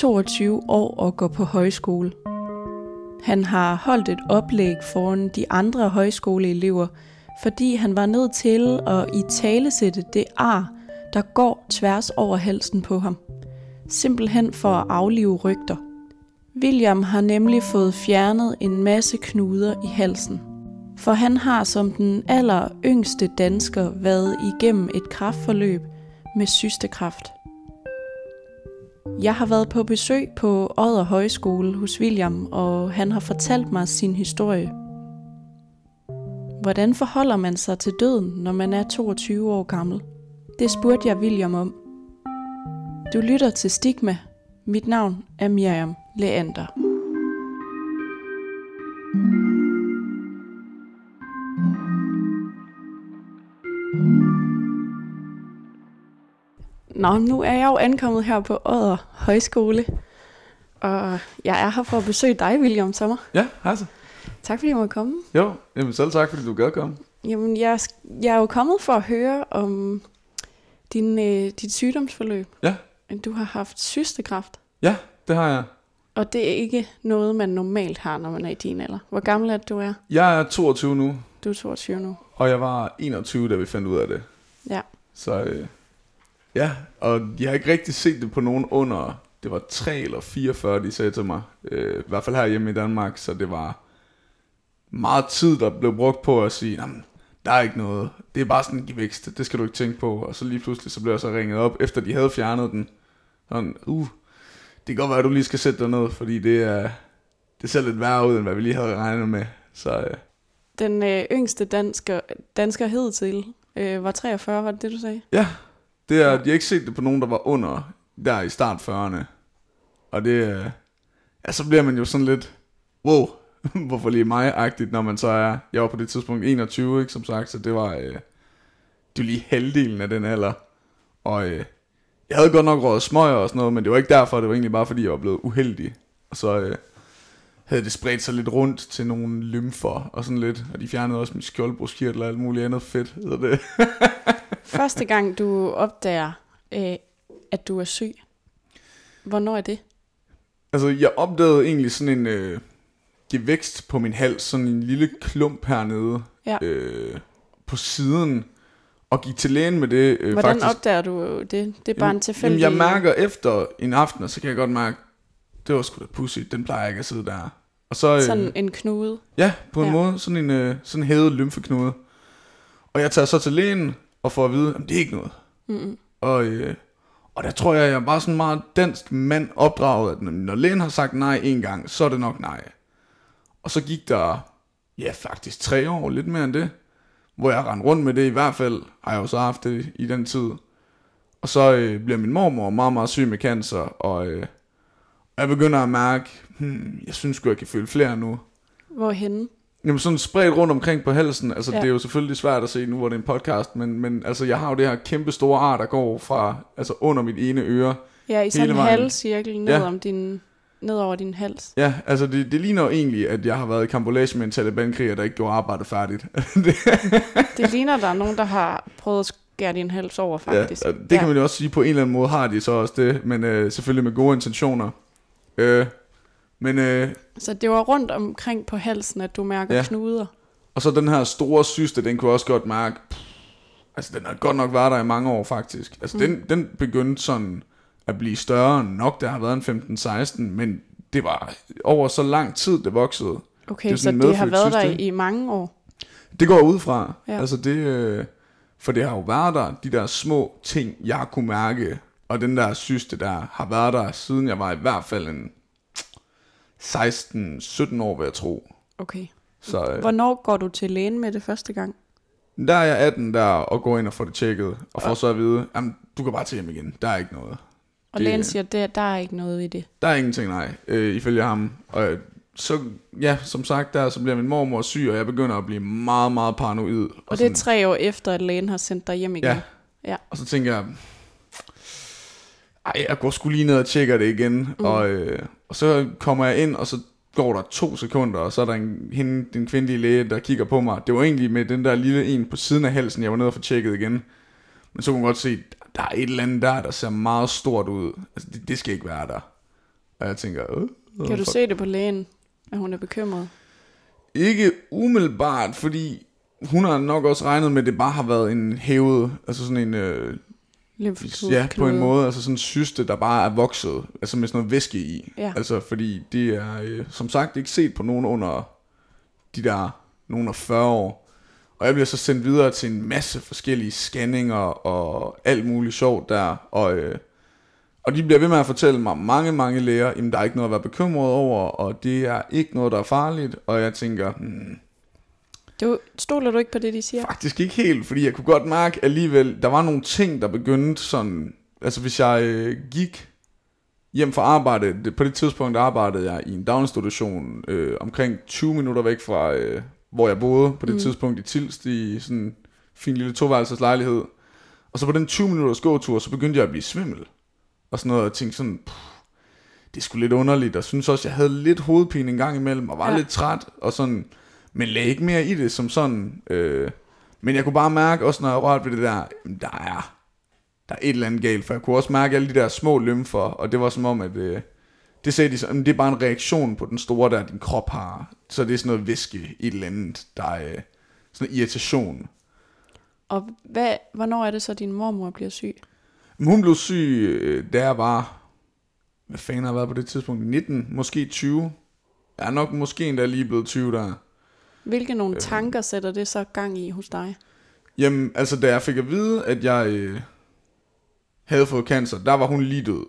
22 år og går på højskole. Han har holdt et oplæg foran de andre højskoleelever, fordi han var nødt til at i talesætte det ar, der går tværs over halsen på ham. Simpelthen for at aflive rygter. William har nemlig fået fjernet en masse knuder i halsen. For han har som den aller yngste dansker været igennem et kraftforløb med systekræft. Jeg har været på besøg på Odder Højskole hos William, og han har fortalt mig sin historie. Hvordan forholder man sig til døden, når man er 22 år gammel? Det spurgte jeg William om. Du lytter til Stigma. Mit navn er Miriam Leander. Nå, nu er jeg jo ankommet her på Odder Højskole, og jeg er her for at besøge dig, William Sommer. Ja, hej så. Tak fordi jeg måtte komme. Jo, jamen selv tak, fordi du gad komme. Jamen, jeg, jeg er jo kommet for at høre om din, øh, dit sygdomsforløb. Ja. Du har haft systekræft, Ja, det har jeg. og det er ikke noget, man normalt har, når man er i din alder. Hvor gammel er du er? Jeg er 22 nu, Du er 22 nu. og jeg var 21, da vi fandt ud af det. Ja. Så øh, ja, og jeg har ikke rigtig set det på nogen under, det var 3 eller 44, de sagde til mig. Øh, I hvert fald her hjemme i Danmark, så det var meget tid, der blev brugt på at sige, "Nå, men der er ikke noget, det er bare sådan en gevækst, det skal du ikke tænke på. Og så lige pludselig, så blev jeg så ringet op, efter de havde fjernet den. Sådan, uh, det kan godt være, at du lige skal sætte dig ned, fordi det er, det ser lidt værre ud, end hvad vi lige havde regnet med. Så øh, Den øh, yngste dansker, dansker hed til øh, var 43, var det det, du sagde? Ja, det er, de har ikke set det på nogen, der var under, der i start 40'erne. Og det, øh, ja, så bliver man jo sådan lidt, wow, hvorfor lige mig-agtigt, når man så er, jeg var på det tidspunkt 21, ikke, som sagt, så det var, øh, det var lige halvdelen af den alder. Og øh, jeg havde godt nok rådet smøger og sådan noget, men det var ikke derfor, det var egentlig bare fordi, jeg var blevet uheldig. Og så øh, havde det spredt sig lidt rundt til nogle lymfer og sådan lidt, og de fjernede også min skjoldbruskkirtel og alt muligt andet fedt, hedder det. Første gang, du opdager, øh, at du er syg. Hvornår er det? Altså, jeg opdagede egentlig sådan en øh, gevækst på min hals, sådan en lille klump hernede Ja. øh, på siden, og gik til lægen med det. Øh, Hvordan faktisk. opdager du det? Det er bare en tilfældig... Jamen, jeg mærker efter en aften, og så kan jeg godt mærke, det var sgu da pussy, den plejer jeg ikke at sidde der. Og så, øh, Sådan en knude. Ja, på en Ja. ja. måde. Sådan en øh, sådan en hævet lymfeknude. Og jeg tager så til lægen og får at vide, at det er ikke noget. Mm-mm. Og, øh, og der tror jeg, jeg er bare sådan meget dansk mand opdraget, at når lægen har sagt nej en gang, så er det nok nej. Og så gik der, ja faktisk tre år, lidt mere end det, hvor jeg rendte rundt med det i hvert fald, har jeg jo så haft det i den tid. Og så øh, bliver min mormor meget, meget syg med cancer, og øh, jeg begynder at mærke, hmm, jeg synes sgu, jeg kan føle flere nu. Hvorhenne? Jamen sådan spredt rundt omkring på halsen, altså Ja. ja. det er jo selvfølgelig svært at se nu, hvor det er en podcast, men, men altså jeg har jo det her kæmpe store ar, der går fra, altså under mit ene øre. Ja, i sådan en halvcirkel ned, Ja. om din, ned over din hals. Ja, altså det, det ligner jo egentlig, at jeg har været i kambolage med en talibankriger, der ikke gjorde arbejdet færdigt. det, Det ligner, der er nogen, der har prøvet at skære din hals over, faktisk. Ja, det kan man jo også sige, på en eller anden måde har de så også det, men øh, selvfølgelig med gode intentioner. Øh, men, øh, Så det var rundt omkring på halsen, at du mærker ja. Knuder. og så den her store syste, den kunne også godt mærke, pff, altså den har godt nok været der i mange år faktisk. Altså Mm. den, den begyndte sådan at blive større nok, der har været en 15-16, men det var over så lang tid, det voksede. Okay, Det så det har været der medfødt i, mange år. Det går ud fra. Ja. Altså det, øh, for det har jo været der, de der små ting, jeg kunne mærke, og den der syste der, har været der, siden jeg var i hvert fald en 16-17 år, vil jeg tro. Okay. Så øh, Hvornår går du til lægen med det første gang? der er jeg 18 der, og går ind og får det tjekket, og får så at vide, jamen, du kan bare til hjem igen, der er ikke noget. Og Det- lægen siger, der, der er ikke noget i det. Der er ingenting, nej, øh, ifølge ham. Og øh, så, ja, som sagt, der så bliver min mormor syg, og jeg begynder at blive meget, meget paranoid. Og, Og det er tre år efter, at lægen har sendt dig hjem igen. Ja. Ja. Og så tænker jeg, ej, jeg går sgu lige ned og tjekker det igen. Mm. Og, øh, og så kommer jeg ind, og så går der to sekunder, og så er der en, hende, den kvindelige læge, der kigger på mig. Det var egentlig med den der lille en på siden af halsen, jeg var nede og få tjekket igen. Men så kunne man godt se, der er et eller andet der, der ser meget stort ud. Altså, det, det skal ikke være der. Og jeg tænker, øh, øh, Kan du fuck. se det på lægen, at hun er bekymret? Ikke umiddelbart, fordi hun har nok også regnet med, at det bare har været en hævet, altså sådan en, øh, Lymfeknude. ja, på en måde, altså sådan en syste, der bare er vokset, altså med sådan noget væske i. Ja. Altså fordi det er, øh, som sagt, ikke set på nogen under de der, nogen af 40 år. Og jeg bliver så sendt videre til en masse forskellige scanninger og alt muligt sjovt der, og, øh, og de bliver ved med at fortælle mig, mange, mange læger, jamen der er ikke noget at være bekymret over, og det er ikke noget, der er farligt, og jeg tænker, hmm, Du, stoler du ikke på det, de siger? Faktisk ikke helt, fordi jeg kunne godt mærke alligevel, der var nogle ting, der begyndte sådan, altså hvis jeg øh, gik hjem fra arbejde, det, på det tidspunkt arbejdede jeg i en daginstitution øh, omkring 20 minutter væk fra, øh, hvor jeg boede på det mm. tidspunkt i Tilst, i sådan en fin lille toværelses lejlighed. Og så på den 20 minutters gåtur, så begyndte jeg at blive svimmel. Og sådan noget, og tænkte sådan, "Puh, det er sgu lidt underligt, og synes også, jeg havde lidt hovedpine en gang imellem, og var ja. lidt træt, og sådan, men lagde ikke mere i det som sådan. Øh, men jeg kunne bare mærke, også når jeg rørte ved det der, der er, der er et eller andet galt, for jeg kunne også mærke alle de der små lymfer, og det var som om, at øh, det sagde de "Jamen, det er bare en reaktion på den store, der din krop har. Så det er sådan noget væske, et eller andet, der er øh, sådan noget irritation. Og hvad, hvornår er det så, din mormor bliver syg? Hun blev syg, øh, da jeg var, hvad fanden har jeg været på det tidspunkt, 19, måske 20. Jeg er nok måske endda lige blevet 20 der. Hvilke nogle Øh. tanker sætter det så gang i hos dig? Jamen, altså da jeg fik at vide, at jeg øh, havde fået cancer, der var hun lige død.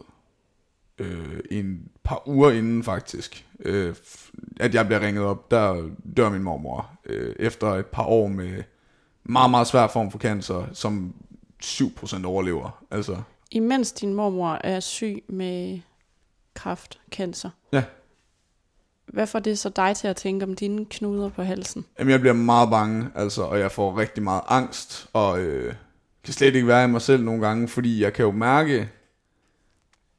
Øh, en par uger inden faktisk. Øh, at jeg bliver ringet op, der dør min mormor. Øh, efter et par år med meget, meget svær form for cancer, som 7% overlever. Altså, Imens din mormor er syg med kræft, cancer. Ja. Hvad får det så dig til at tænke om dine knuder på halsen? Jamen, jeg bliver meget bange, altså, og jeg får rigtig meget angst, og øh, kan slet ikke være i mig selv nogle gange, fordi jeg kan jo mærke,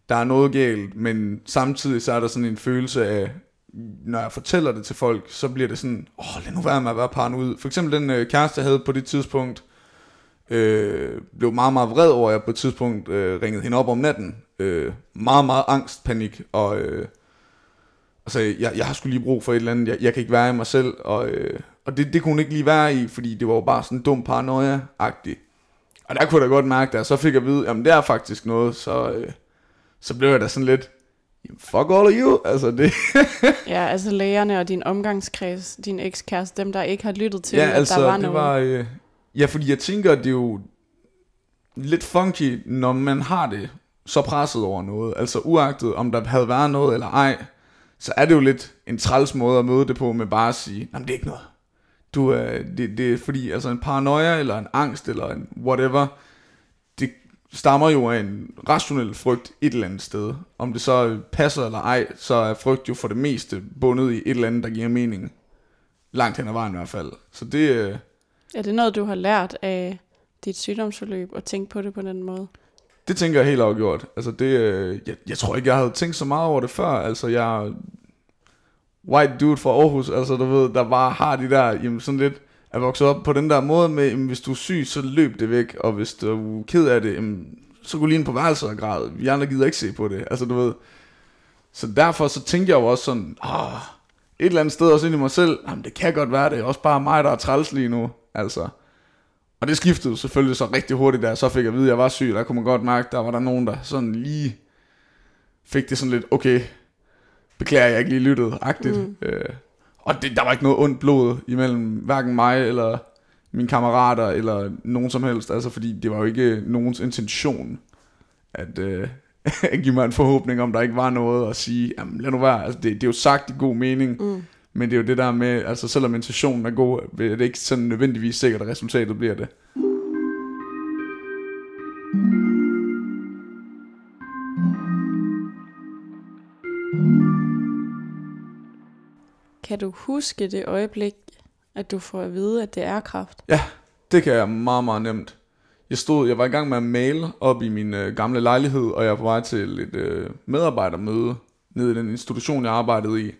der er noget galt, men samtidig så er der sådan en følelse af, når jeg fortæller det til folk, så bliver det sådan, åh, lad nu være med at være paranoid. For eksempel den øh, kæreste, jeg havde på det tidspunkt, øh, blev meget, meget vred over, at jeg på et tidspunkt øh, ringede hende op om natten. Øh, meget, meget angst, panik, og... Øh, og sagde, jeg, jeg har skulle lige brug for et eller andet, jeg, jeg kan ikke være i mig selv, og, øh, og det, det kunne hun ikke lige være i, fordi det var jo bare sådan en dum paranoia-agtig. Og der kunne jeg da godt mærke, da jeg så fik at vide, jamen det er faktisk noget, så, øh, så blev jeg da sådan lidt, "Jamen, fuck all of you, altså det, Ja, altså lægerne og din omgangskreds, din ekskæreste, dem der ikke har lyttet til, ja at altså der var det noget. var, øh, ja fordi jeg tænker, det er jo lidt funky, når man har det så presset over noget, altså uagtet om der havde været noget eller ej, så er det jo lidt en træls måde at møde det på med bare at sige, jamen det er ikke noget. Du, øh, det, det er fordi, altså en paranoia eller en angst eller en whatever, det stammer jo af en rationel frygt et eller andet sted. Om det så passer eller ej, så er frygt jo for det meste bundet i et eller andet, der giver mening. Langt hen ad vejen i hvert fald. Så det, øh, Er det noget, du har lært af dit sygdomsforløb, at tænke på det på den måde? Det tænker jeg helt afgjort. Altså det, øh, jeg, jeg tror ikke, jeg havde tænkt så meget over det før. Altså jeg white dude fra Aarhus, altså du ved, der bare har de der, jamen sådan lidt, er vokset op på den der måde med, jamen, hvis du er syg, så løb det væk, og hvis du er ked af det, jamen, så gå lige ind på værelset og græd. Vi andre gider ikke se på det, altså du ved. Så derfor så tænkte jeg jo også sådan, åh, et eller andet sted også ind i mig selv, jamen det kan godt være, det er også bare mig, der er træls lige nu, altså. Og det skiftede selvfølgelig så rigtig hurtigt, da jeg så fik at vide, at jeg var syg. Der kunne man godt mærke, der var der nogen, der sådan lige fik det sådan lidt, okay, beklager jeg ikke lige lyttet, agtigt. Mm. Øh, og det, der var ikke noget ondt blod imellem hverken mig eller mine kammerater eller nogen som helst. Altså fordi det var jo ikke nogens intention at, øh, at give mig en forhåbning om, der ikke var noget at sige, jamen lad nu være. Altså, det, det er jo sagt i god mening, Mm. Men det er jo det der med, altså selvom intentionen er god, er det ikke sådan nødvendigvis sikkert, at resultatet bliver det. Kan du huske det øjeblik, at du får at vide, at det er kraft? Ja, det kan jeg meget, meget nemt. Jeg stod, jeg var i gang med at male op i min øh, gamle lejlighed, og jeg var på vej til et øh, medarbejdermøde nede i den institution, jeg arbejdede i.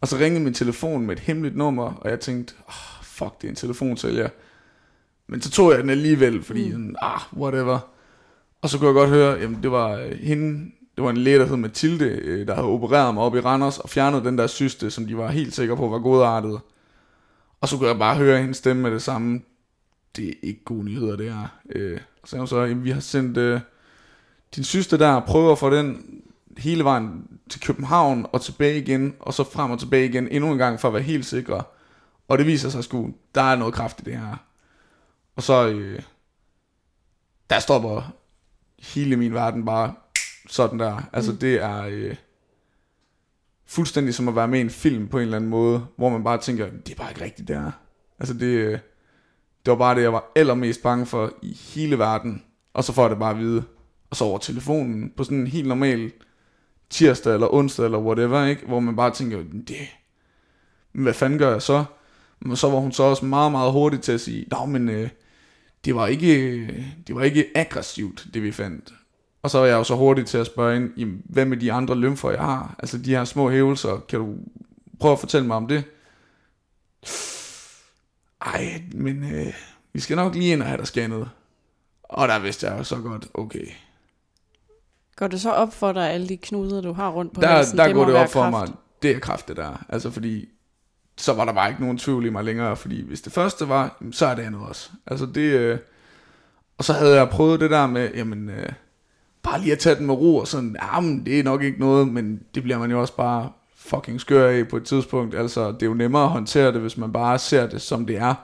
Og så ringede min telefon med et hemmeligt nummer, og jeg tænkte, oh, fuck, det er en telefonsælger. Men så tog jeg den alligevel, fordi mm. sådan, ah, whatever. Og så kunne jeg godt høre, jamen det var øh, hende, det var en læge, der hed Mathilde, øh, der havde opereret mig op i Randers, og fjernet den der syste, som de var helt sikre på var godartet. Og så kunne jeg bare høre hendes stemme med det samme. Det er ikke gode nyheder, det her. Øh, så sagde hun så, jamen vi har sendt øh, din syster der, prøver for den hele vejen til København og tilbage igen, og så frem og tilbage igen endnu en gang for at være helt sikre. Og det viser sig sgu, der er noget kraft i det her. Og så, øh, der stopper hele min verden bare sådan der. Altså mm. det er øh, fuldstændig som at være med i en film på en eller anden måde, hvor man bare tænker, det er bare ikke rigtigt det her. Altså det, øh, det var bare det, jeg var allermest bange for i hele verden. Og så får jeg det bare at vide. Og så over telefonen på sådan en helt normal tirsdag eller onsdag eller whatever, ikke? hvor man bare tænker, det, hvad fanden gør jeg så? Men så var hun så også meget, meget hurtig til at sige, nej, men øh, det, var ikke, øh, det var ikke aggressivt, det vi fandt. Og så var jeg jo så hurtig til at spørge ind, jamen, hvad med de andre lymfer, jeg har? Altså de her små hævelser, kan du prøve at fortælle mig om det? Ej, men øh, vi skal nok lige ind og have dig scannet. Og der vidste jeg jo så godt, okay. Går det så op for dig, alle de knuder, du har rundt på Der, halsen? der det går det op for kræft. mig, det er kraft det der. Altså fordi, så var der bare ikke nogen tvivl i mig længere. Fordi hvis det første var, så er det andet også. Altså det, øh, og så havde jeg prøvet det der med, jamen, øh, bare lige at tage den med ro, og sådan, jamen, det er nok ikke noget, men det bliver man jo også bare fucking skør af på et tidspunkt. Altså, det er jo nemmere at håndtere det, hvis man bare ser det, som det er,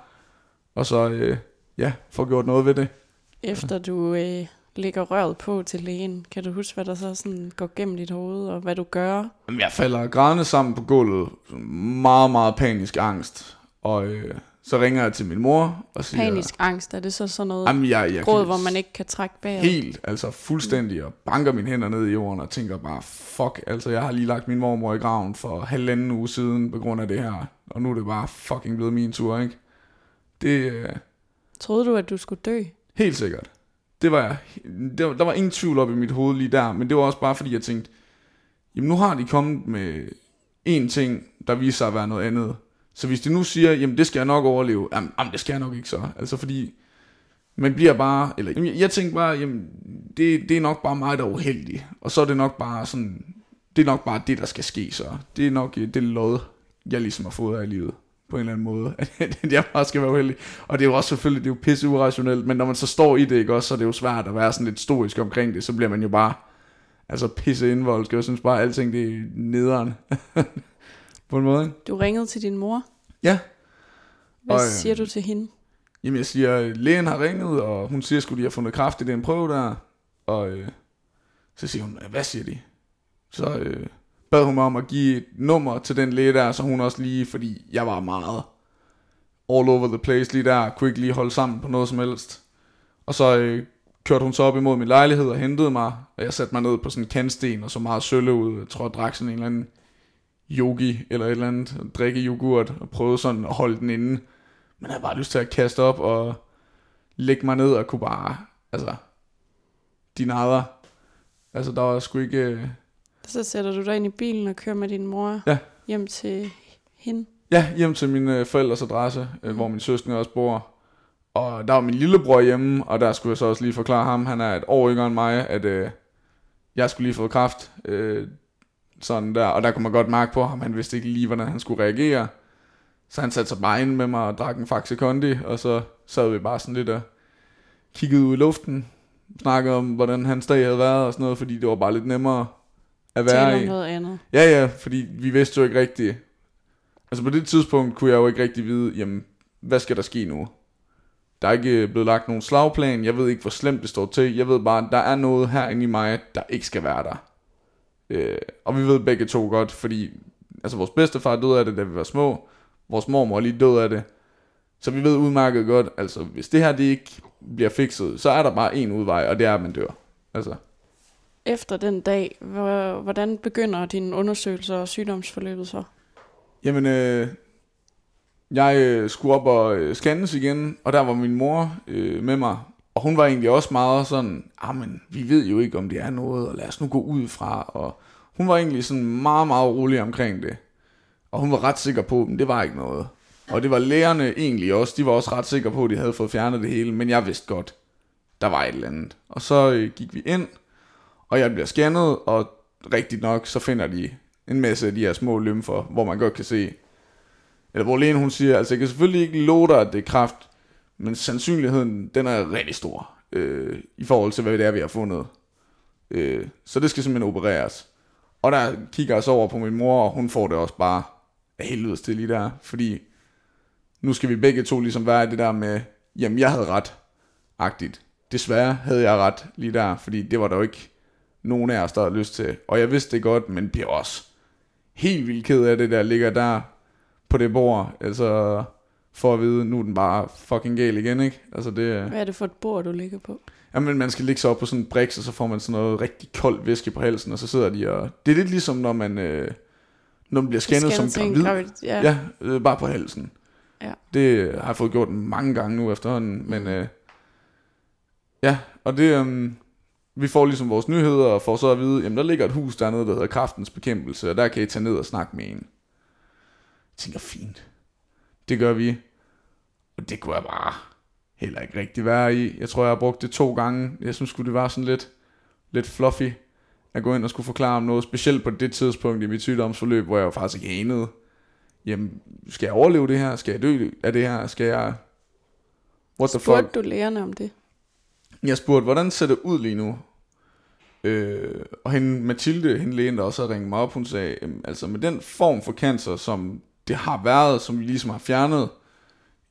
og så, øh, ja, får gjort noget ved det. Efter du øh, lægger røret på til lægen, kan du huske, hvad der så sådan går gennem dit hoved, og hvad du gør? Jamen, jeg falder grædende sammen på gulvet, meget, meget panisk angst, og øh, så ringer jeg til min mor og siger, Panisk angst, er det så sådan noget jamen, jeg, jeg gråd, hvor man ikke kan trække bag? Helt, altså fuldstændig, og banker mine hænder ned i jorden og tænker bare, fuck, altså jeg har lige lagt min mormor i graven for halvanden uge siden på grund af det her, og nu er det bare fucking blevet min tur, ikke? Det øh, Troede du, at du skulle dø? helt sikkert. Det var jeg, der, der var ingen tvivl op i mit hoved lige der, men det var også bare fordi jeg tænkte, jamen nu har de kommet med en ting, der viser sig at være noget andet. Så hvis de nu siger, jamen det skal jeg nok overleve, jamen, jamen det skal jeg nok ikke så. Altså fordi, man bliver bare, eller jamen, jeg, tænkte bare, jamen det, det er nok bare mig, der er uheldig. Og så er det nok bare sådan, det er nok bare det, der skal ske så. Det er nok øh, det lod, jeg ligesom har fået af i livet på en eller anden måde, at jeg bare skal være uheldig. Og det er jo også selvfølgelig, det er jo pisse urationelt, men når man så står i det, ikke også, så er det jo svært at være sådan lidt stoisk omkring det, så bliver man jo bare, altså pisse indvoldsk, jeg synes bare, at alting det er nederen. på en måde? Du ringede til din mor. Ja. Hvad Og, øh, siger du til hende? Jamen jeg siger, lægen har ringet, og hun siger, skulle de har fundet kraft i den prøve der. Og øh, så siger hun, hvad siger de? Så øh, bad hun mig om at give et nummer til den læge der, så hun også lige, fordi jeg var meget all over the place lige der, kunne ikke lige holde sammen på noget som helst. Og så øh, kørte hun så op imod min lejlighed og hentede mig, og jeg satte mig ned på sådan en kantsten og så meget sølle ud. Jeg tror, jeg drak sådan en eller anden yogi eller et eller andet, og drikke yoghurt og prøvede sådan at holde den inde. Men jeg havde bare lyst til at kaste op og lægge mig ned og kunne bare, altså, de nader. Altså, der var sgu ikke... Øh, så sætter du dig ind i bilen og kører med din mor Ja. hjem til hende. Ja, hjem til mine øh, forældres adresse, øh, hvor min søskende også bor. Og der var min lillebror hjemme, og der skulle jeg så også lige forklare ham, han er et år yngre end mig, at øh, jeg skulle lige få kraft. Øh, sådan der, og der kunne man godt mærke på ham, han vidste ikke lige, hvordan han skulle reagere. Så han satte sig bare ind med mig og drak en Faxe Kondi, og så sad vi bare sådan lidt og kiggede ud i luften, snakkede om, hvordan hans dag havde været og sådan noget, fordi det var bare lidt nemmere at være Tale om i. noget andet. Ja, ja, fordi vi vidste jo ikke rigtigt. Altså på det tidspunkt kunne jeg jo ikke rigtig vide, jamen, hvad skal der ske nu? Der er ikke blevet lagt nogen slagplan, jeg ved ikke, hvor slemt det står til. Jeg ved bare, at der er noget herinde i mig, der ikke skal være der. Øh, og vi ved begge to godt, fordi altså vores bedstefar døde af det, da vi var små. Vores mormor lige død af det. Så vi ved udmærket godt, altså hvis det her det ikke bliver fikset, så er der bare en udvej, og det er, at man dør. Altså, efter den dag, hvordan begynder din undersøgelser og sygdomsforløbet så? Jamen, øh, jeg øh, skulle op og øh, scannes igen, og der var min mor øh, med mig. Og hun var egentlig også meget sådan, ah, men vi ved jo ikke, om det er noget, og lad os nu gå ud fra. Og hun var egentlig sådan meget, meget rolig omkring det. Og hun var ret sikker på, at det var ikke noget. Og det var lægerne egentlig også. De var også ret sikre på, at de havde fået fjernet det hele. Men jeg vidste godt, der var et eller andet. Og så øh, gik vi ind, og jeg bliver scannet, og rigtigt nok, så finder de en masse af de her små lymfer, hvor man godt kan se, eller hvor lægen hun siger, altså jeg kan selvfølgelig ikke love dig, at det er kraft, men sandsynligheden, den er rigtig stor, øh, i forhold til, hvad det er, vi har fundet. Øh, så det skal simpelthen opereres. Og der kigger jeg så over på min mor, og hun får det også bare af helvedes til lige der, fordi nu skal vi begge to ligesom være i det der med, jamen jeg havde ret, agtigt. Desværre havde jeg ret lige der, fordi det var der jo ikke nogen af os, der havde lyst til. Og jeg vidste det godt, men bliver også helt vildt ked af det, der ligger der på det bord. Altså, for at vide, nu er den bare fucking gal igen, ikke? Altså det, Hvad er det for et bord, du ligger på? Jamen, man skal ligge sig op på sådan en briks, og så får man sådan noget rigtig koldt væske på halsen, og så sidder de og... Det er lidt ligesom, når man, øh, når man bliver scannet som til en gravid. gravid, ja. Ja, øh, bare på halsen. Ja. Det har jeg fået gjort mange gange nu efterhånden, men øh, ja, og det, øh, vi får ligesom vores nyheder, og får så at vide, jamen der ligger et hus dernede, der hedder Kraftens Bekæmpelse, og der kan I tage ned og snakke med en. Jeg tænker, fint. Det gør vi. Og det kunne jeg bare heller ikke rigtig være i. Jeg tror, jeg har brugt det to gange. Jeg synes skulle det var sådan lidt, lidt fluffy at gå ind og skulle forklare om noget, specielt på det tidspunkt i mit sygdomsforløb, hvor jeg jo faktisk ikke anede, jamen, skal jeg overleve det her? Skal jeg dø af det her? Skal jeg... What the fuck? Spurgte du lægerne om det? Jeg spurgte, hvordan ser det ud lige nu? Øh, og hende, Mathilde, hende lægen, der også havde ringet mig op, hun sagde, altså med den form for cancer, som det har været, som vi ligesom har fjernet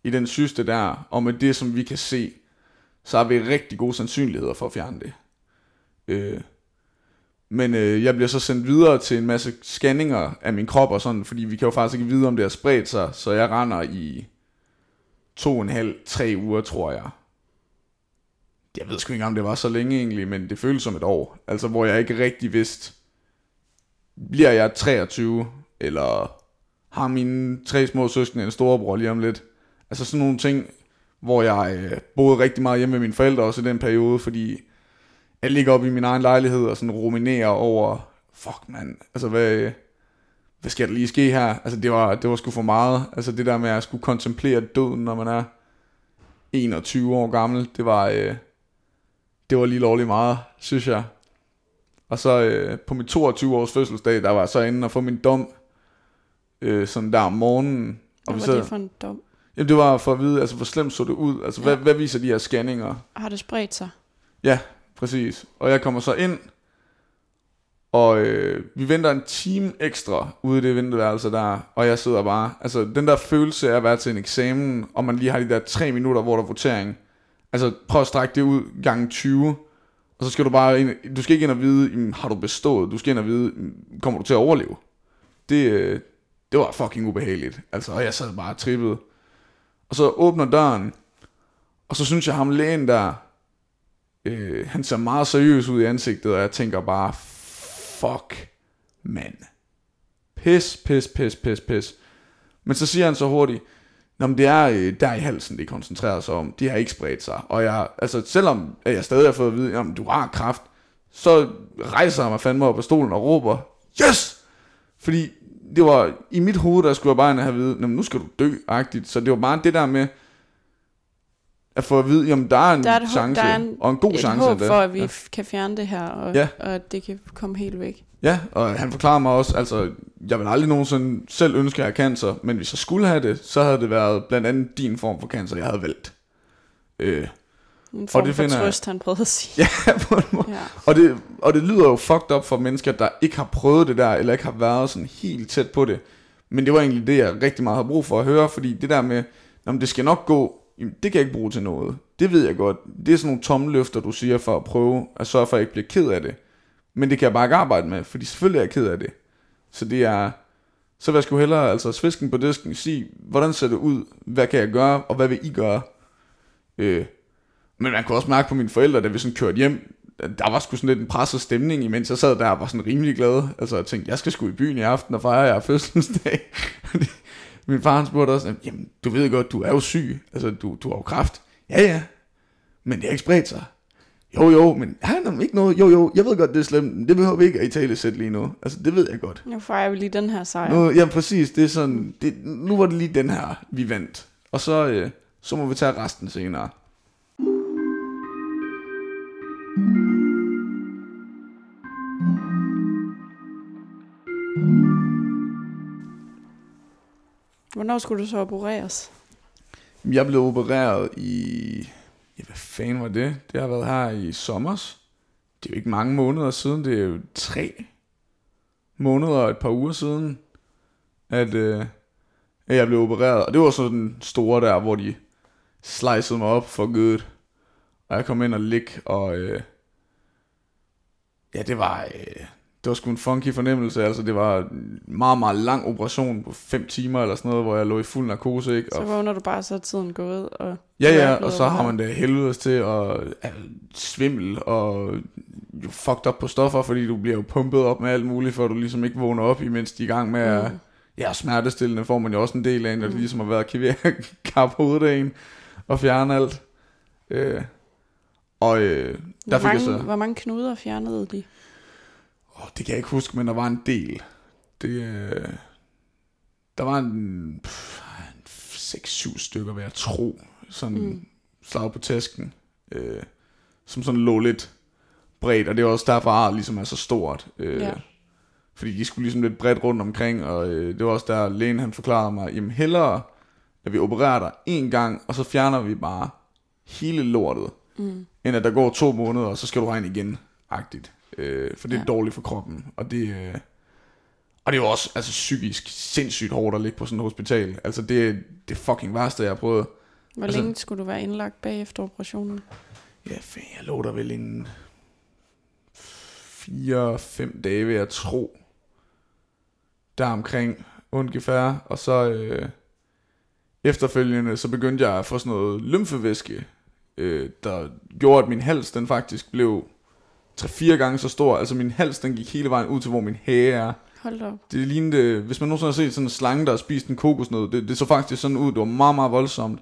i den syste der, og med det, som vi kan se, så har vi rigtig gode sandsynligheder for at fjerne det. Øh, men øh, jeg bliver så sendt videre til en masse scanninger af min krop og sådan, fordi vi kan jo faktisk ikke vide, om det har spredt sig, så jeg render i to og en halv, tre uger, tror jeg. Jeg ved sgu ikke, om det var så længe egentlig, men det føles som et år. Altså, hvor jeg ikke rigtig vidste, bliver jeg 23, eller har mine tre små søskende en storebror lige om lidt. Altså sådan nogle ting, hvor jeg øh, boede rigtig meget hjemme med mine forældre også i den periode, fordi jeg ligger op i min egen lejlighed og sådan ruminerer over, fuck mand, altså hvad, hvad skal der lige ske her? Altså det var, det var sgu for meget. Altså det der med at skulle kontemplere døden, når man er 21 år gammel, det var, øh, det var lige lovligt meget, synes jeg. Og så øh, på min 22 års fødselsdag, der var jeg så inde og få min dom, øh, sådan der om morgenen. Og hvad sad- var det for en dom? Jamen det var for at vide, altså hvor slemt så det ud. Altså. Ja. hvad, hvad viser de her scanninger? Har det spredt sig? Ja, præcis. Og jeg kommer så ind, og øh, vi venter en time ekstra ude i det venteværelse der, og jeg sidder bare, altså den der følelse af at være til en eksamen, og man lige har de der tre minutter, hvor der er votering. Altså prøv at strække det ud gange 20, og så skal du bare ind, du skal ikke ind og vide, jamen, har du bestået? Du skal ind og vide, kommer du til at overleve? Det, øh, det var fucking ubehageligt. Altså, og jeg sad bare trippet. Og så åbner døren, og så synes jeg ham lægen der, øh, han ser meget seriøs ud i ansigtet, og jeg tænker bare, fuck, mand. Pis, pis, pis, pis, pis. Men så siger han så hurtigt, Nå, men det er øh, der i halsen, det koncentrerer sig om. De har ikke spredt sig. Og jeg, altså, selvom jeg stadig har fået at vide, at du har kraft, så rejser jeg mig fandme op af stolen og råber, yes! Fordi det var i mit hoved, der skulle jeg bare have at vide, "Nå, men nu skal du dø-agtigt. Så det var bare det der med, at få at vide, jamen der er en Der er et chance, der er en- og en god et chance. håb endda. for, at vi Ja. kan fjerne det her, og, Ja. og at det kan komme helt væk. Ja, og han forklarer mig også, altså, jeg vil aldrig nogensinde selv ønske at have cancer, men hvis jeg skulle have det, så havde det været blandt andet din form for cancer, jeg havde valgt. Øh, En form det for finder jeg- trøst, han prøvede at sige. ja, på en måde. Ja. Og det, og det lyder jo fucked up for mennesker, der ikke har prøvet det der, eller ikke har været sådan helt tæt på det. Men det var egentlig det, jeg rigtig meget har brug for at høre, fordi det der med, om det skal nok gå, jamen, det kan jeg ikke bruge til noget. Det ved jeg godt. Det er sådan nogle tomme løfter, du siger for at prøve at sørge for, at jeg ikke bliver ked af det. Men det kan jeg bare ikke arbejde med, fordi selvfølgelig er jeg ked af det. Så det er, så vil jeg sgu hellere, altså svisken på disken, sige, hvordan ser det ud, hvad kan jeg gøre, og hvad vil I gøre? Øh, men man kunne også mærke på mine forældre, da vi sådan kørte hjem, der var sgu sådan lidt en presset stemning, imens jeg sad der og var sådan rimelig glad. Altså jeg tænkte, jeg skal sgu i byen i aften og fejre jer fødselsdag. Min far han spurgte også, jamen du ved godt, du er jo syg. Altså du, du har jo kraft. Ja ja, men det har ikke spredt sig. Jo jo, men han har ikke noget. Jo jo, jeg ved godt, det er slemt. men Det behøver vi ikke at i tale sætte lige nu. Altså det ved jeg godt. Nu fejrer vi lige den her sejr. Nu, ja, præcis. Det er sådan, det, nu var det lige den her, vi vandt. Og så, øh, så må vi tage resten senere. Hvornår skulle du så opereres? Jeg blev opereret i... Ja, hvad fanden var det? Det har været her i sommers. Det er jo ikke mange måneder siden. Det er jo tre måneder og et par uger siden, at, øh, at jeg blev opereret. Og det var sådan den store der, hvor de slicede mig op for good. Og jeg kom ind og lig, og øh, ja, det var, øh, det var sgu en funky fornemmelse. Altså, det var en meget, meget lang operation på 5 timer eller sådan noget, hvor jeg lå i fuld narkose, ikke? Så Og vågner du bare, så er tiden gået, og... Ja, ja, og så har man det helvedes til at uh, svimmel og jo fucked op på stoffer, fordi du bliver jo pumpet op med alt muligt, for du ligesom ikke vågner op, imens de er i gang med at... Mm. Ja, smertestillende får man jo også en del af, når det ligesom har været kivær kap hovedet af en, og fjerne alt. Øh, og øh, der Hvor fik jeg mange, så... hvor mange knuder fjernede de? Oh, det kan jeg ikke huske, men der var en del. Det, øh, der var en, pff, en 6-7 stykker, vil jeg tro. Sådan Mm. mm. slag på tasken. Øh, som sådan lå lidt bredt, og det er også derfor, at ligesom er så stort. Øh, Ja. Fordi de skulle ligesom lidt bredt rundt omkring, og øh, det var også der, lægen han forklarede mig, jamen hellere, at vi opererer dig en gang, og så fjerner vi bare hele lortet, Mm. end at der går to måneder, og så skal du regne igen, agtigt. Øh, for det er Ja. dårligt for kroppen, og det, øh, og det er jo også altså, psykisk sindssygt hårdt at ligge på sådan et hospital. Altså det det fucking værste, jeg har prøvet. Hvor Altså- længe skulle du være indlagt bagefter operationen? Ja, fanden, jeg lå der vel en 4-5 dage, vil jeg tro. Der omkring ungefær. Og så øh, efterfølgende, så begyndte jeg at få sådan noget lymfevæske, øh, der gjorde, at min hals, den faktisk blev 3-4 gange så stor. Altså min hals, den gik hele vejen ud til, hvor min hage er. Hold op. Det lignede, hvis man nogensinde har set sådan en slange, der har spist en kokosnød, det, det så faktisk sådan ud, det var meget, meget voldsomt.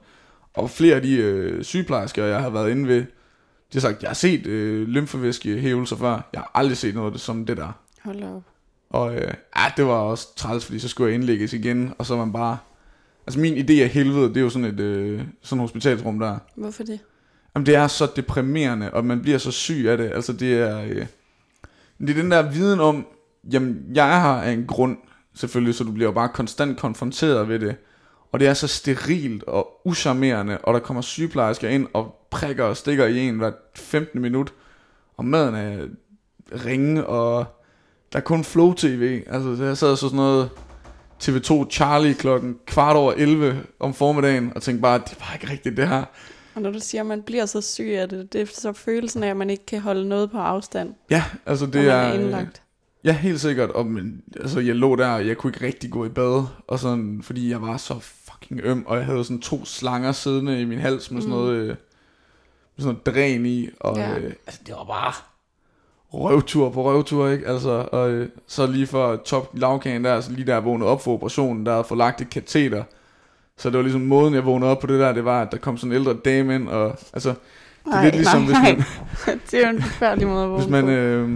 Og flere af de øh, sygeplejersker, jeg har været inde ved, de har sagt, jeg har set øh, lymfevæskehævelser før, jeg har aldrig set noget som det der. Hold op. Og øh, ja, det var også træls, fordi så skulle jeg indlægges igen, og så var man bare... Altså min idé af helvede, det er jo sådan et øh, sådan et hospitalsrum der. Hvorfor det? Jamen det er så deprimerende, og man bliver så syg af det. Altså det er, øh, det er den der viden om, jamen jeg er her af en grund, selvfølgelig, så du bliver jo bare konstant konfronteret ved det. Og det er så sterilt og uscharmerende, og der kommer sygeplejersker ind og prikker og stikker i en hver 15 minut, og maden er ringe, og der er kun Flow TV. Altså jeg sad så sådan noget TV2 Charlie klokken kvart over 11 om formiddagen, og tænkte bare, det var ikke rigtigt det her. Og når du siger, at man bliver så syg af det, det er så følelsen af, at man ikke kan holde noget på afstand, Ja, altså det er... er indlagt. Ja, helt sikkert. Og, men, altså, jeg lå der, og jeg kunne ikke rigtig gå i bad, og sådan, fordi jeg var så fucking øm, og jeg havde sådan to slanger siddende i min hals med sådan Mm. noget, øh, med sådan noget dræn i, og Ja. øh, altså, det var bare røvtur på røvtur, ikke? Altså, og øh, så lige for top lavkagen der, så lige der jeg vågnede op for operationen, der havde fået lagt et kateter, så det var ligesom måden, jeg vågnede op på det der, det var, at der kom sådan en ældre dame ind, og altså, det er lidt ligesom, hvis man, det er jo en forfærdelig måde at vågne hvis man, øh,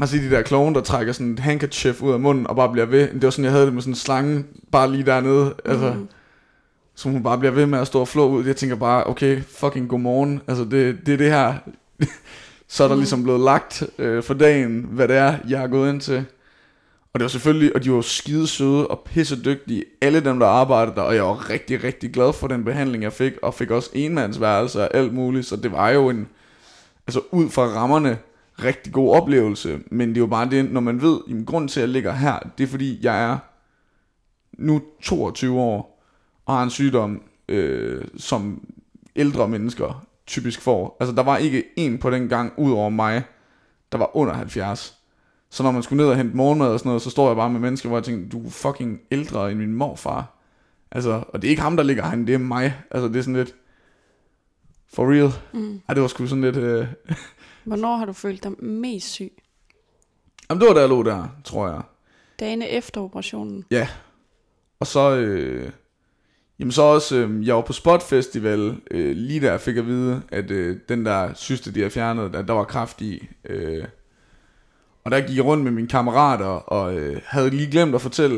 altså de der klovne, der trækker sådan et handkerchief ud af munden og bare bliver ved. Det var sådan, jeg havde det med sådan en slange, bare lige dernede. Altså, Mm. som hun bare bliver ved med at stå og flå ud. Jeg tænker bare, okay, fucking godmorgen. Altså, det, det er det her. Så er der Mm. ligesom blevet lagt øh, for dagen, hvad det er, jeg har gået ind til. Og det var selvfølgelig, og de var skide søde og pisse dygtige, alle dem, der arbejdede der, og jeg var rigtig, rigtig glad for den behandling, jeg fik, og fik også enmandsværelse og alt muligt, så det var jo en, altså ud fra rammerne, rigtig god oplevelse, men det er jo bare det, når man ved, jamen grund til, at jeg ligger her, det er fordi, jeg er nu 22 år, og har en sygdom, øh, som ældre mennesker typisk får. Altså, der var ikke en på den gang, ud over mig, der var under 70. Så når man skulle ned og hente morgenmad og sådan noget, så står jeg bare med mennesker, hvor jeg tænker, du er fucking ældre end min morfar. Altså, og det er ikke ham, der ligger herinde, det er mig. Altså, det er sådan lidt, for real. Mm. Ej, det var sgu sådan lidt, øh, Hvornår har du følt dig mest syg? Jamen, det var da jeg lå der, tror jeg. Dagene efter operationen? Ja. Og så, øh, jamen så også, øh, jeg var på Spot Festival, øh, lige der fik at vide, at øh, den der syste, de har fjernet, der, der var kraft i. Øh, og der gik jeg rundt med mine kammerater, og øh, havde lige glemt at fortælle,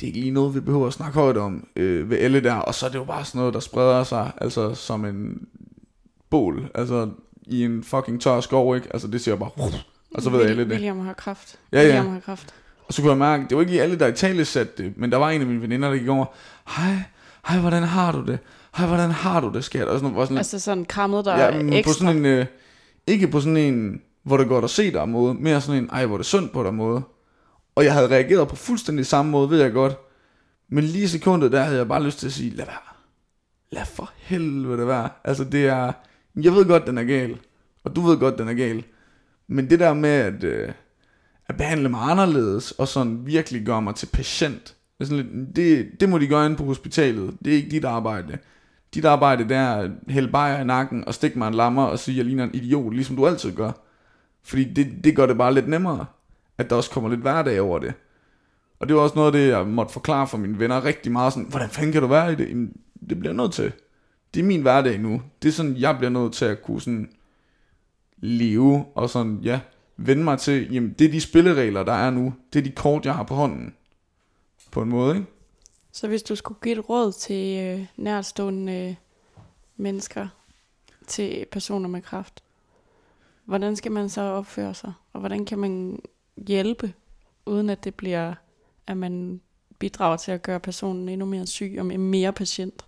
det er ikke lige noget, vi behøver at snakke højt om øh, ved alle der. Og så er det jo bare sådan noget, der spreder sig, altså som en bål, altså i en fucking tør skov, ikke? Altså det siger bare, og så ved alle det. William har kraft. Ja, ja. William har kraft. Og så kunne jeg mærke, det var ikke lige alle, der i tale satte det, men der var en af mine veninder, der gik over, hej, hej, hvordan har du det? Hej, hvordan har du det, skat? Og sådan, var sådan, Altså sådan krammet der ja, men ekstra. på sådan en, øh, ikke på sådan en, hvor det er godt at se dig måde, mere sådan en, ej, hvor er det synd på dig måde. Og jeg havde reageret på fuldstændig samme måde, ved jeg godt. Men lige i sekundet, der havde jeg bare lyst til at sige, lad være. Lad for helvede være. Altså det er, jeg ved godt, den er gal. Og du ved godt, den er gal. Men det der med at, øh, at behandle mig anderledes, og sådan virkelig gøre mig til patient, det, er sådan lidt, det, det må de gøre inde på hospitalet. Det er ikke dit arbejde. Dit arbejde det er at hælde bajer i nakken, og stikke mig en lammer, og sige, at jeg ligner en idiot, ligesom du altid gør. Fordi det, det gør det bare lidt nemmere, at der også kommer lidt hverdag over det. Og det var også noget af det, jeg måtte forklare for mine venner rigtig meget. Sådan, hvordan fanden kan du være i det? Jamen, det bliver jeg nødt til. Det er min hverdag nu. Det er sådan, jeg bliver nødt til at kunne sådan leve og sådan, ja, vende mig til, jamen, det er de spilleregler, der er nu. Det er de kort, jeg har på hånden. På en måde, ikke? Så hvis du skulle give et råd til øh, nærstående øh, mennesker, til personer med kraft, hvordan skal man så opføre sig? Og hvordan kan man hjælpe, uden at det bliver, at man bidrager til at gøre personen endnu mere syg og mere patient?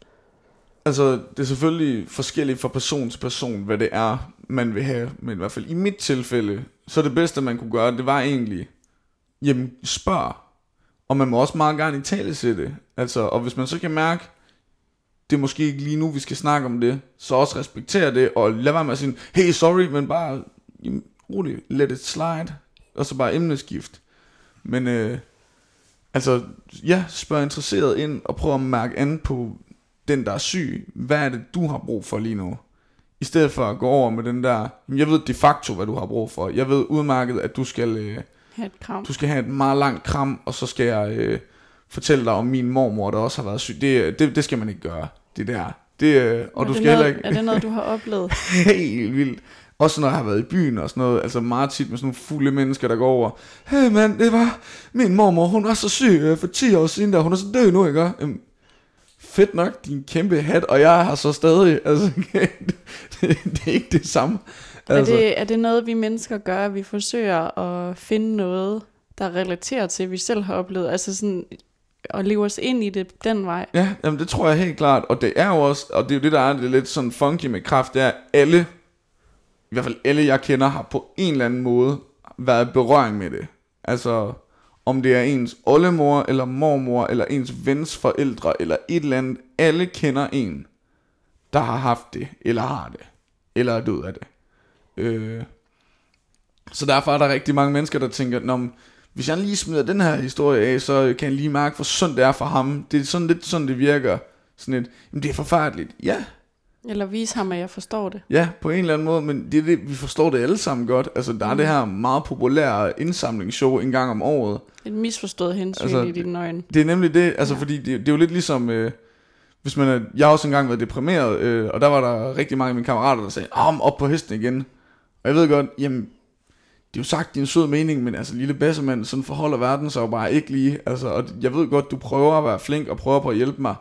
Altså, det er selvfølgelig forskelligt fra person til person, hvad det er, man vil have. Men i hvert fald i mit tilfælde, så det bedste, man kunne gøre, det var egentlig, jamen, spørg. Og man må også meget gerne i tale til det. Altså, og hvis man så kan mærke, det er måske ikke lige nu, vi skal snakke om det, så også respektere det, og lad være med at sige, hey, sorry, men bare, jamen, roligt, let it slide, og så bare emneskift. Men, øh, altså, ja, spørg interesseret ind, og prøv at mærke an på den, der er syg. Hvad er det, du har brug for lige nu? I stedet for at gå over med den der, "Jamen, jeg ved de facto, hvad du har brug for. Jeg ved udmærket, at du skal, øh, Ha' et kram. du skal have et meget langt kram, og så skal jeg øh, fortælle dig om min mormor, der også har været syg. Det, det, det skal man ikke gøre. Det der. Det, øh, og er du det skal noget, heller ikke... Er det noget, du har oplevet? helt vildt. Også når jeg har været i byen og sådan noget, altså meget tit med sådan nogle fulde mennesker, der går over. Hey mand, det var min mormor, hun var så syg øh, for 10 år siden, der hun er så død nu, ikke? Jamen, fedt nok, din kæmpe hat, og jeg har så stadig, altså, det, det er ikke det samme. Altså, Er, det, er det noget, vi mennesker gør, at vi forsøger at finde noget, der relaterer til, at vi selv har oplevet? Altså sådan og leve os ind i det den vej. Ja, jamen det tror jeg helt klart, og det er jo også, og det er jo det, der er det er lidt sådan funky med kraft, det er alle, i hvert fald alle jeg kender, har på en eller anden måde været berøring med det. Altså, om det er ens oldemor, eller mormor, eller ens vens forældre, eller et eller andet, alle kender en, der har haft det, eller har det, eller er død af det. Øh, så derfor er der rigtig mange mennesker, der tænker, Nå, hvis jeg lige smider den her historie af, så kan jeg lige mærke, hvor sundt det er for ham. Det er sådan lidt sådan, det virker. Sådan et, jamen det er forfærdeligt. Ja, Eller vise ham, at jeg forstår det. ja, på en eller anden måde, men det er det, vi forstår det alle sammen godt. Altså, der er det her meget populære indsamlingsshow en gang om året. Et misforstået hensyn Altså, i dine øjne. Det er nemlig det, altså Ja. fordi det, det er jo lidt ligesom, øh, hvis man er, jeg har også engang været deprimeret, øh, og der var der rigtig mange af mine kammerater, der sagde, om op på hesten igen. Og jeg ved godt, jamen, det er jo sagt din sød mening, men altså lille bassemand, sådan forholder verden sig jo bare ikke lige. Altså, og jeg ved godt, du prøver at være flink og prøver på at hjælpe mig,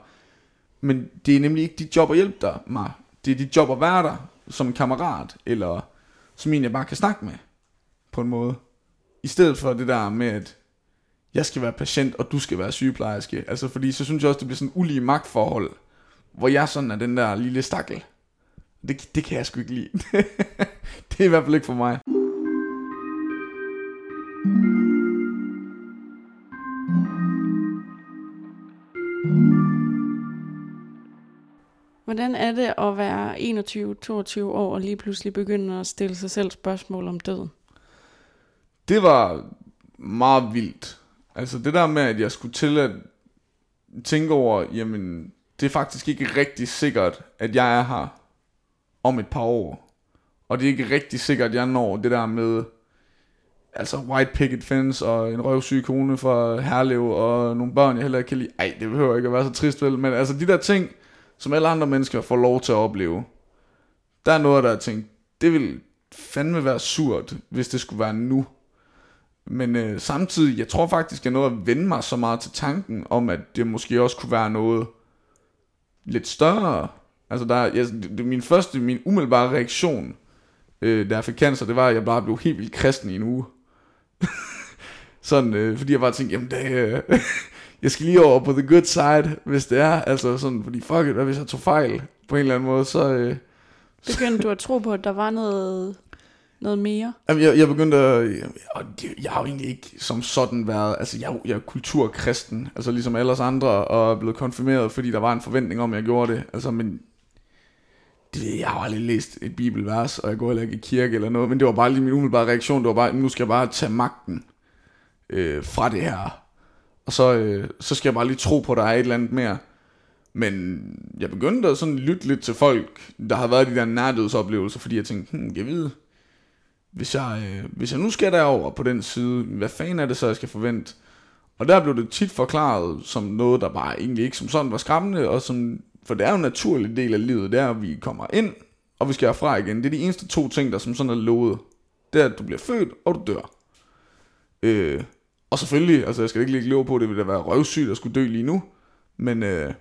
men det er nemlig ikke dit job at hjælpe dig, mig. Det er dit job at være der som en kammerat, eller som en, jeg bare kan snakke med, på en måde. I stedet for det der med, at jeg skal være patient, og du skal være sygeplejerske. Altså, fordi så synes jeg også, det bliver sådan en ulige magtforhold, hvor jeg sådan er den der lille stakkel. Det, det kan jeg sgu ikke lide. det er i hvert fald ikke for mig. Hvordan er det at være 21-22 år og lige pludselig begynde at stille sig selv spørgsmål om døden? Det var meget vildt. Altså det der med, at jeg skulle til at tænke over, jamen, det er faktisk ikke rigtig sikkert, at jeg er her om et par år. og det er ikke rigtig sikkert, at jeg når det der med, altså white picket fence og en røvsyg kone fra Herlev og nogle børn, jeg heller ikke kan lide. Ej, det behøver ikke at være så trist, vel? Men altså de der ting, som alle andre mennesker får lov til at opleve, der er noget, der er tænkt, det vil fandme være surt, hvis det skulle være nu. Men øh, samtidig, jeg tror faktisk, jeg nåede at vende mig så meget til tanken om, at det måske også kunne være noget lidt større. Altså, der, jeg, det, min første, min umiddelbare reaktion, øh, da jeg fik cancer, det var, at jeg bare blev helt vildt kristen i en uge sådan, øh, fordi jeg bare tænkte, jamen det, øh, jeg skal lige over på the good side, hvis det er, altså sådan, fordi fuck it, hvad hvis jeg tog fejl på en eller anden måde, så... Øh, Begyndte du at tro på, at der var noget, noget mere? Jamen, jeg, jeg begyndte at, det, jeg har jo egentlig ikke som sådan været, altså jeg, jeg er kulturkristen, altså ligesom alle os andre, og er blevet konfirmeret, fordi der var en forventning om, at jeg gjorde det, altså men, det, jeg har aldrig læst et bibelvers, og jeg går heller ikke i kirke eller noget, men det var bare lige min umiddelbare reaktion, det var bare, nu skal jeg bare tage magten øh, fra det her, og så, øh, så skal jeg bare lige tro på, at der er et eller andet mere. Men jeg begyndte at sådan lytte lidt til folk, der har været de der nærdødsoplevelser, fordi jeg tænkte, hmm, jeg ved, hvis jeg, øh, hvis jeg nu skal derover på den side, hvad fanden er det så, jeg skal forvente? Og der blev det tit forklaret som noget, der bare egentlig ikke som sådan var skræmmende, og som, for det er jo en naturlig del af livet, det er, at vi kommer ind, og vi skal herfra igen. Det er de eneste to ting, der som sådan er lovet. Det er, at du bliver født, og du dør. Øh, og selvfølgelig, altså jeg skal ikke lægge lov på, det ville da være røvsygt at skulle dø lige nu, men, øh,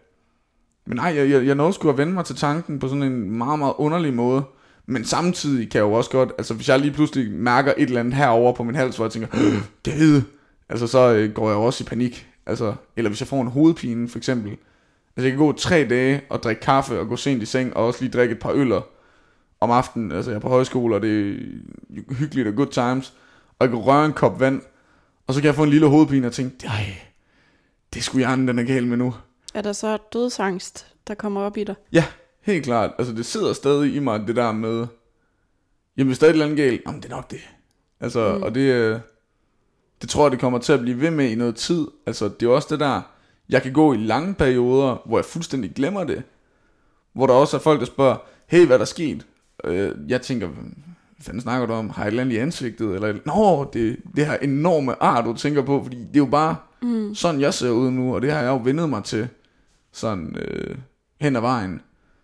men nej, jeg, jeg, jeg nåede sgu at vende mig til tanken på sådan en meget, meget underlig måde, men samtidig kan jeg jo også godt, altså hvis jeg lige pludselig mærker et eller andet herover på min hals, hvor jeg tænker, det altså så øh, går jeg jo også i panik. Altså, eller hvis jeg får en hovedpine for eksempel. Altså jeg kan gå tre dage og drikke kaffe og gå sent i seng og også lige drikke et par øller om aftenen. Altså jeg er på højskole og det er hyggeligt og good times. Og jeg kan røre en kop vand, og så kan jeg få en lille hovedpine og tænke, nej, det skulle hjernen, den er gal med nu. Er der så dødsangst, der kommer op i dig? Ja, helt klart. Altså det sidder stadig i mig, det der med, jamen hvis der er et eller andet galt, jamen det er nok det. Altså, mm. og det, øh, det tror jeg, det kommer til at blive ved med i noget tid. Altså det er også det der, jeg kan gå i lange perioder, hvor jeg fuldstændig glemmer det. Hvor der også er folk, der spørger, hey, hvad er der sket? Øh, jeg tænker, fanden snakker du om? Har et eller andet i ansigtet? Eller, Nå, det, det her enorme ar, du tænker på, fordi det er jo bare mm. sådan, jeg ser ud nu, og det har jeg jo vendet mig til sådan øh, hen ad vejen.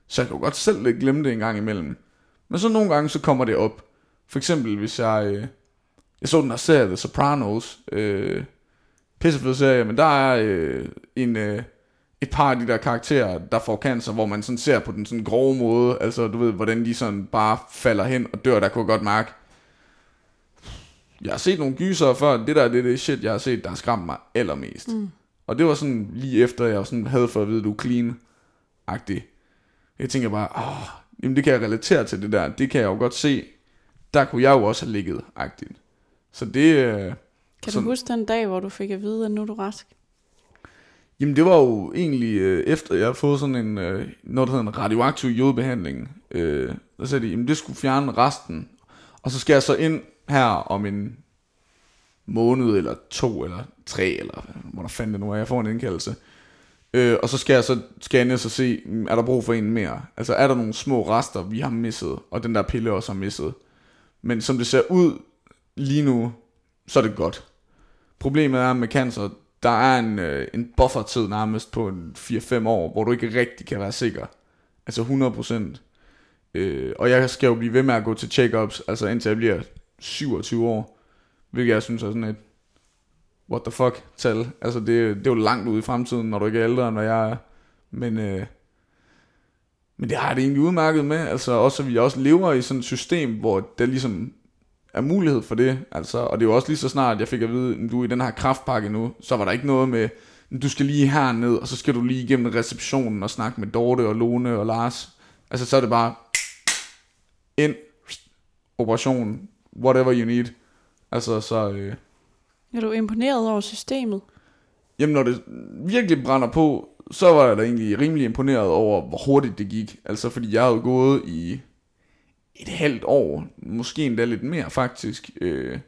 Så jeg kan jo godt selv lidt glemme det en gang imellem. Men så nogle gange, så kommer det op. For eksempel, hvis jeg... Øh, jeg så den her serie, The Sopranos. Øh, pissefed serie, men der er øh, en... Øh, et par af de der karakterer, der får cancer, hvor man sådan ser på den sådan grove måde, altså du ved, hvordan de sådan bare falder hen og dør, der kunne jeg godt mærke. Jeg har set nogle gyser før, det der det det shit, jeg har set, der har skræmt mig allermest. Mm. Og det var sådan lige efter, jeg sådan havde fået at vide, du er clean-agtig. Jeg tænker bare, åh, jamen det kan jeg relatere til det der, det kan jeg jo godt se, der kunne jeg jo også have ligget, agtigt. Så det... Øh, kan sådan, du huske den dag, hvor du fik at vide, at nu er du rask? Jamen det var jo egentlig øh, efter jeg havde fået sådan en, øh, noget der hedder en radioaktiv jodbehandling. Øh, der sagde de, jamen det skulle fjerne resten. Og så skal jeg så ind her om en måned eller to eller tre, eller hvor der det nu er, jeg får en indkaldelse. Øh, og så skal jeg så scanne og se, mm, er der brug for en mere? Altså er der nogle små rester, vi har misset, og den der pille også har misset. Men som det ser ud lige nu, så er det godt. Problemet er med cancer, der er en, øh, en buffertid nærmest på en 4-5 år, hvor du ikke rigtig kan være sikker. Altså 100%. Øh, og jeg skal jo blive ved med at gå til check-ups, altså indtil jeg bliver 27 år. Hvilket jeg synes er sådan et, what the fuck tal. Altså det, det er jo langt ude i fremtiden, når du ikke er ældre, end jeg er. Men, øh, men det har jeg det egentlig udmærket med. Altså også, at vi også lever i sådan et system, hvor der ligesom er mulighed for det. Altså, og det er jo også lige så snart, jeg fik at vide, at du er i den her kraftpakke nu, så var der ikke noget med, du skal lige herned, og så skal du lige igennem receptionen og snakke med Dorte og Lone og Lars. Altså, så er det bare ind, operation, whatever you need. Altså, så... Øh, er du imponeret over systemet? Jamen, når det virkelig brænder på, så var jeg da egentlig rimelig imponeret over, hvor hurtigt det gik. Altså, fordi jeg havde gået i et halvt år, måske endda lidt mere faktisk, øh,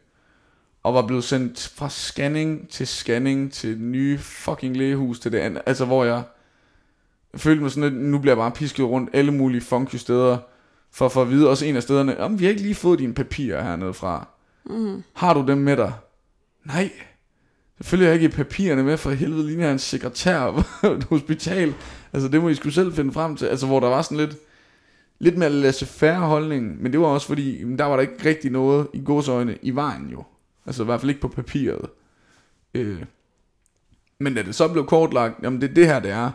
og var blevet sendt fra scanning til scanning til det nye fucking lægehus til det andet, altså hvor jeg følte mig sådan lidt, nu bliver jeg bare pisket rundt alle mulige funky steder, For, for at vide også en af stederne, om vi har ikke lige fået dine papirer hernede fra. Mm. Har du dem med dig? Nej. Selvfølgelig har jeg ikke papirerne med, for helvede ligner jeg en sekretær på et hospital. Altså det må I skulle selv finde frem til. Altså hvor der var sådan lidt, lidt mere laissez-faire holdning. Men det var også fordi, der var der ikke rigtig noget i godsøjne i vejen jo. Altså i hvert fald ikke på papiret. Øh. Men da det så blev kortlagt, jamen det er det her det er,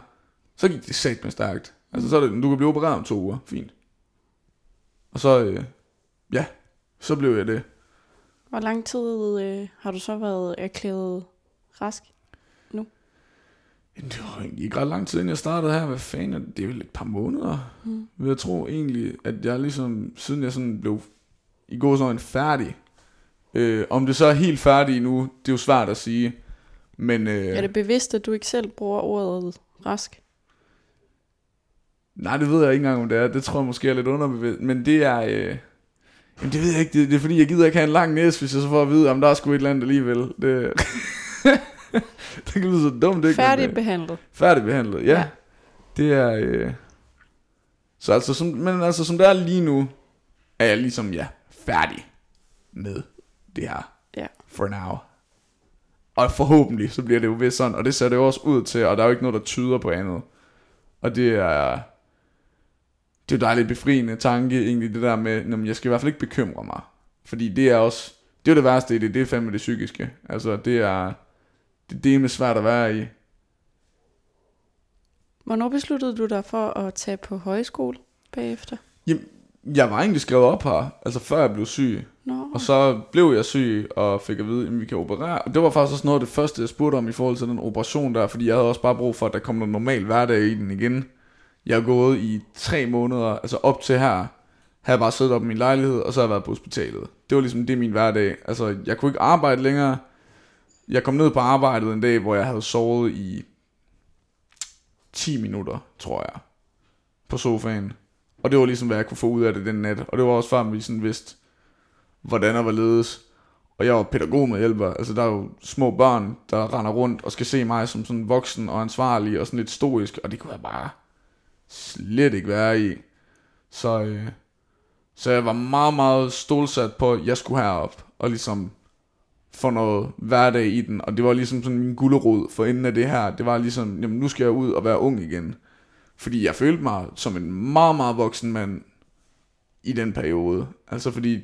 så gik det sat med stærkt. Altså så er det, du kan blive opereret om to uger, fint. Og så, øh, ja, så blev jeg det. Hvor lang tid øh, har du så været erklæret rask? Det var ikke ret lang tid, inden jeg startede her. Hvad fanden det? Det er vel et par måneder. Mm. Vil jeg tro egentlig, at jeg ligesom, siden jeg sådan blev i går sådan færdig. Øh, om det så er helt færdig nu, det er jo svært at sige. Men øh, Er det bevidst, at du ikke selv bruger ordet rask? nej, det ved jeg ikke engang, om det er. Det tror jeg måske er lidt underbevidst. Men det er... Øh, jamen, det ved jeg ikke. Det, det er fordi, jeg gider ikke have en lang næse, hvis jeg så får at vide, om der er sgu et eller andet alligevel. Det, det kan lyde så dumt, ikke? Øh, behandlet. Færdigbehandlet, ja. Ja. Det er... Øh... Så altså, som, men altså, som det er lige nu, er jeg ligesom, ja, færdig med det her. Ja. For now. Og forhåbentlig, så bliver det jo vist sådan, og det ser det jo også ud til, og der er jo ikke noget, der tyder på andet. Og det er... Det er jo dejligt befriende tanke, egentlig, det der med, jamen, jeg skal i hvert fald ikke bekymre mig. Fordi det er også... Det er jo det værste i det, det er fandme det psykiske. Altså, det er... Det, det er svært at være i. Hvornår besluttede du dig for at tage på højskole bagefter? Jeg var egentlig skrevet op her, altså før jeg blev syg. Nå, Og så blev jeg syg og fik at vide, at vi kan operere. Og det var faktisk også noget af det første, jeg spurgte om i forhold til den operation der, fordi jeg havde også bare brug for, at der kom noget normal hverdag i den igen. Jeg har gået i tre måneder, altså op til her, havde bare siddet op i min lejlighed, og så har jeg været på hospitalet. Det var ligesom det min hverdag. Altså, jeg kunne ikke arbejde længere. Jeg kom ned på arbejdet en dag, hvor jeg havde sovet i 10 minutter, tror jeg, på sofaen. Og det var ligesom, hvad jeg kunne få ud af det den nat. Og det var også før, vi sådan vidste, hvordan og hvorledes. Og jeg var pædagog med hjælper. Altså, der er jo små børn, der render rundt og skal se mig som sådan voksen og ansvarlig og sådan lidt stoisk. Og det kunne jeg bare slet ikke være i. Så, øh, så jeg var meget, meget stolsat på, at jeg skulle herop og ligesom få noget hverdag i den. Og det var ligesom sådan min gulderod for inden af det her. Det var ligesom, jamen nu skal jeg ud og være ung igen. Fordi jeg følte mig som en meget, meget voksen mand i den periode. Altså fordi,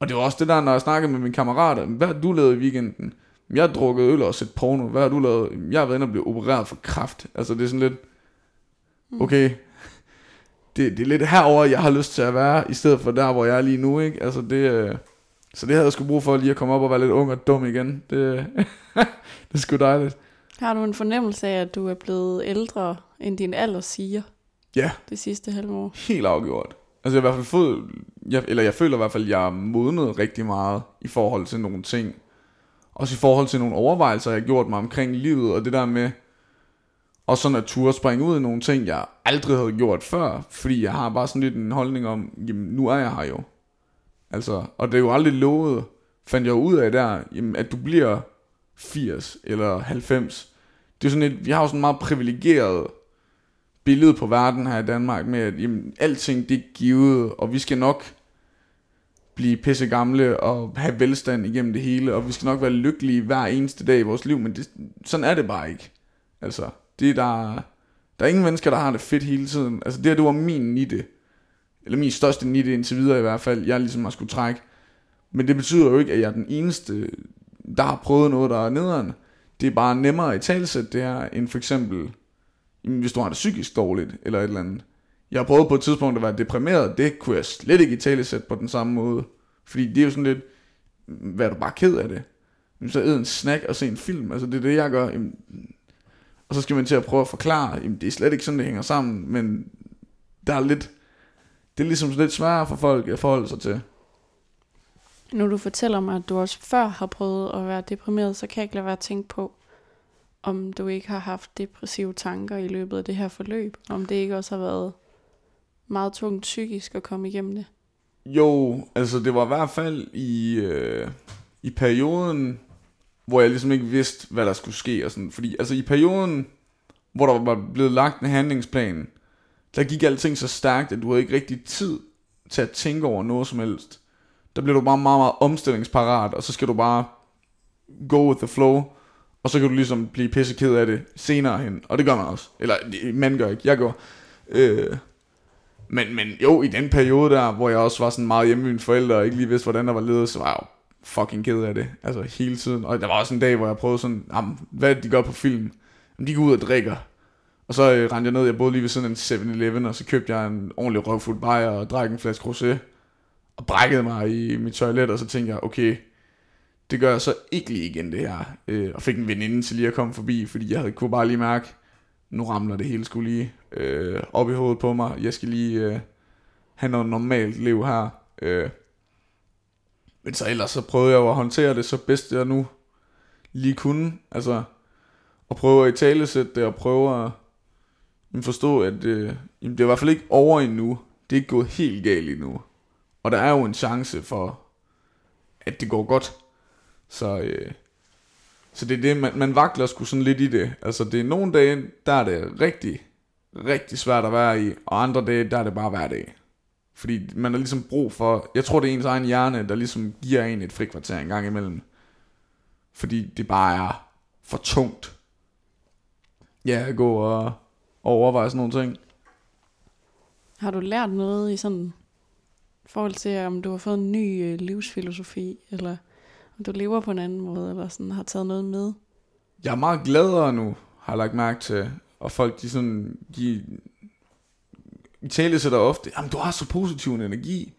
og det var også det der, når jeg snakkede med mine kammerater, hvad har du lavet i weekenden? Jeg har drukket øl og set porno. Hvad har du lavet? Jeg har været inde og blive opereret for kraft. Altså det er sådan lidt, okay, det, det er lidt herover jeg har lyst til at være, i stedet for der, hvor jeg er lige nu, ikke? Altså det, øh, så det havde jeg sgu brug for lige at komme op og være lidt ung og dum igen. Det, det er sgu dejligt. har du en fornemmelse af, at du er blevet ældre, end din alder siger Ja, det sidste halve år? helt afgjort. Altså jeg har i hvert fald fået, jeg, eller jeg føler i hvert fald, at jeg modnet rigtig meget i forhold til nogle ting. Også i forhold til nogle overvejelser, jeg har gjort mig omkring livet, og det der med, og sådan at turde springe ud i nogle ting, jeg aldrig havde gjort før, fordi jeg har bare sådan lidt en holdning om, jamen nu er jeg her jo. Altså, og det er jo aldrig lovet, fandt jeg ud af der, jamen, at du bliver 80 eller 90. Det er sådan et, vi har jo sådan et meget privilegeret billede på verden her i Danmark med, at jamen, alting det er givet, og vi skal nok blive pisse gamle og have velstand igennem det hele, og vi skal nok være lykkelige hver eneste dag i vores liv, men det, sådan er det bare ikke. Altså, det er der, der er ingen mennesker, der har det fedt hele tiden. Altså det her, det var min i det eller min største nitte indtil videre i hvert fald, jeg ligesom har skulle trække. Men det betyder jo ikke, at jeg er den eneste, der har prøvet noget, der er nederen. Det er bare nemmere i talsæt det her, end for eksempel, hvis du har det psykisk dårligt, eller et eller andet. Jeg har prøvet på et tidspunkt at være deprimeret, det kunne jeg slet ikke i talesæt på den samme måde. Fordi det er jo sådan lidt, hvad er du bare ked af det? Så æd en snack og se en film, altså det er det, jeg gør. Jamen, og så skal man til at prøve at forklare, jamen, det er slet ikke sådan, det hænger sammen, men der er lidt, det er ligesom lidt sværere for folk at forholde sig til. Nu du fortæller mig, at du også før har prøvet at være deprimeret, så kan jeg ikke lade være at tænke på, om du ikke har haft depressive tanker i løbet af det her forløb. Om det ikke også har været meget tungt psykisk at komme igennem det. Jo, altså det var i hvert fald i, øh, i perioden, hvor jeg ligesom ikke vidste, hvad der skulle ske. Og sådan. Fordi altså i perioden, hvor der var blevet lagt en handlingsplan, der gik alting så stærkt, at du havde ikke rigtig tid til at tænke over noget som helst. Der bliver du bare meget, meget omstillingsparat, og så skal du bare go with the flow, og så kan du ligesom blive pisseked af det senere hen. Og det gør man også. Eller man gør ikke, jeg gør. Øh, men, men jo, i den periode der, hvor jeg også var sådan meget hjemme med mine forældre, og ikke lige vidste, hvordan der var ledet, så var jeg jo fucking ked af det. Altså hele tiden. Og der var også en dag, hvor jeg prøvede sådan, hvad de gør på film? De går ud og drikker. Og så øh, rendte jeg ned, jeg boede lige ved siden af en 7-Eleven, og så købte jeg en ordentlig røvfuld bajer og drak en flaske rosé. Og brækkede mig i mit toilet, og så tænkte jeg, okay, det gør jeg så ikke lige igen det her. Øh, og fik en veninde til lige at komme forbi, fordi jeg havde, kunne bare lige mærke, nu ramler det hele skulle lige øh, op i hovedet på mig. Jeg skal lige øh, have noget normalt liv her. Øh. Men så ellers så prøvede jeg jo at håndtere det så bedst jeg nu lige kunne. Altså at prøve at i tale sætte det og prøve at forstå, at øh, jamen, det er i hvert fald ikke over endnu. Det er ikke gået helt galt endnu. Og der er jo en chance for, at det går godt. Så, øh, så det er det, man, man vakler sgu sådan lidt i det. Altså det er nogle dage, der er det rigtig, rigtig svært at være i, og andre dage, der er det bare hver dag. Fordi man har ligesom brug for, jeg tror det er ens egen hjerne, der ligesom giver en et frikvarter en gang imellem. Fordi det bare er for tungt. Ja, at gå og, og overveje sådan nogle ting. Har du lært noget i sådan forhold til, om du har fået en ny øh, livsfilosofi, eller om du lever på en anden måde, eller sådan har taget noget med? Jeg er meget gladere nu, har jeg lagt mærke til. Og folk, de sådan, de i tale sætter ofte, jamen du har så positiv en energi.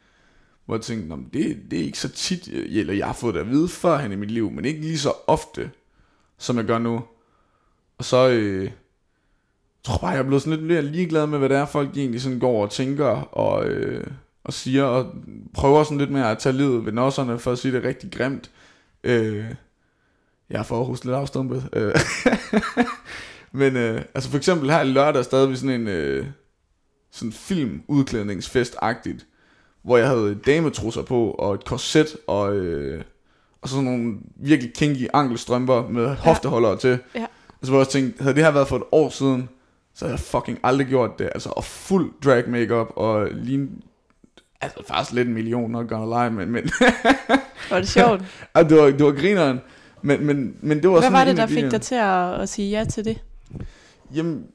Hvor jeg tænkte, det, det er ikke så tit, eller jeg har fået det at vide førhen i mit liv, men ikke lige så ofte, som jeg gør nu. Og så, øh, tror bare, jeg er blevet sådan lidt mere ligeglad med, hvad det er, folk egentlig sådan går og tænker, og, øh, og siger, og prøver sådan lidt mere at tage livet ved nosserne, for at sige det rigtig grimt. Øh, jeg er for at huske lidt afstumpet. Øh, men øh, altså for eksempel her i lørdag stadig vi sådan en øh, sådan film udklædningsfest-agtigt, hvor jeg havde dametrusser på, og et korset, og, øh, og sådan nogle virkelig kinky ankelstrømper med hofteholdere til. Ja. Altså hvor jeg tænkte, havde det her været for et år siden, så havde jeg fucking aldrig gjort det. Altså, og fuld drag makeup og lige Altså faktisk lidt en million, not gonna lie, men... men var det sjovt? ja, det, var, det var grineren. Men, men, men det var Hvad sådan var det, der de fik dig til at, at sige ja til det? Jamen,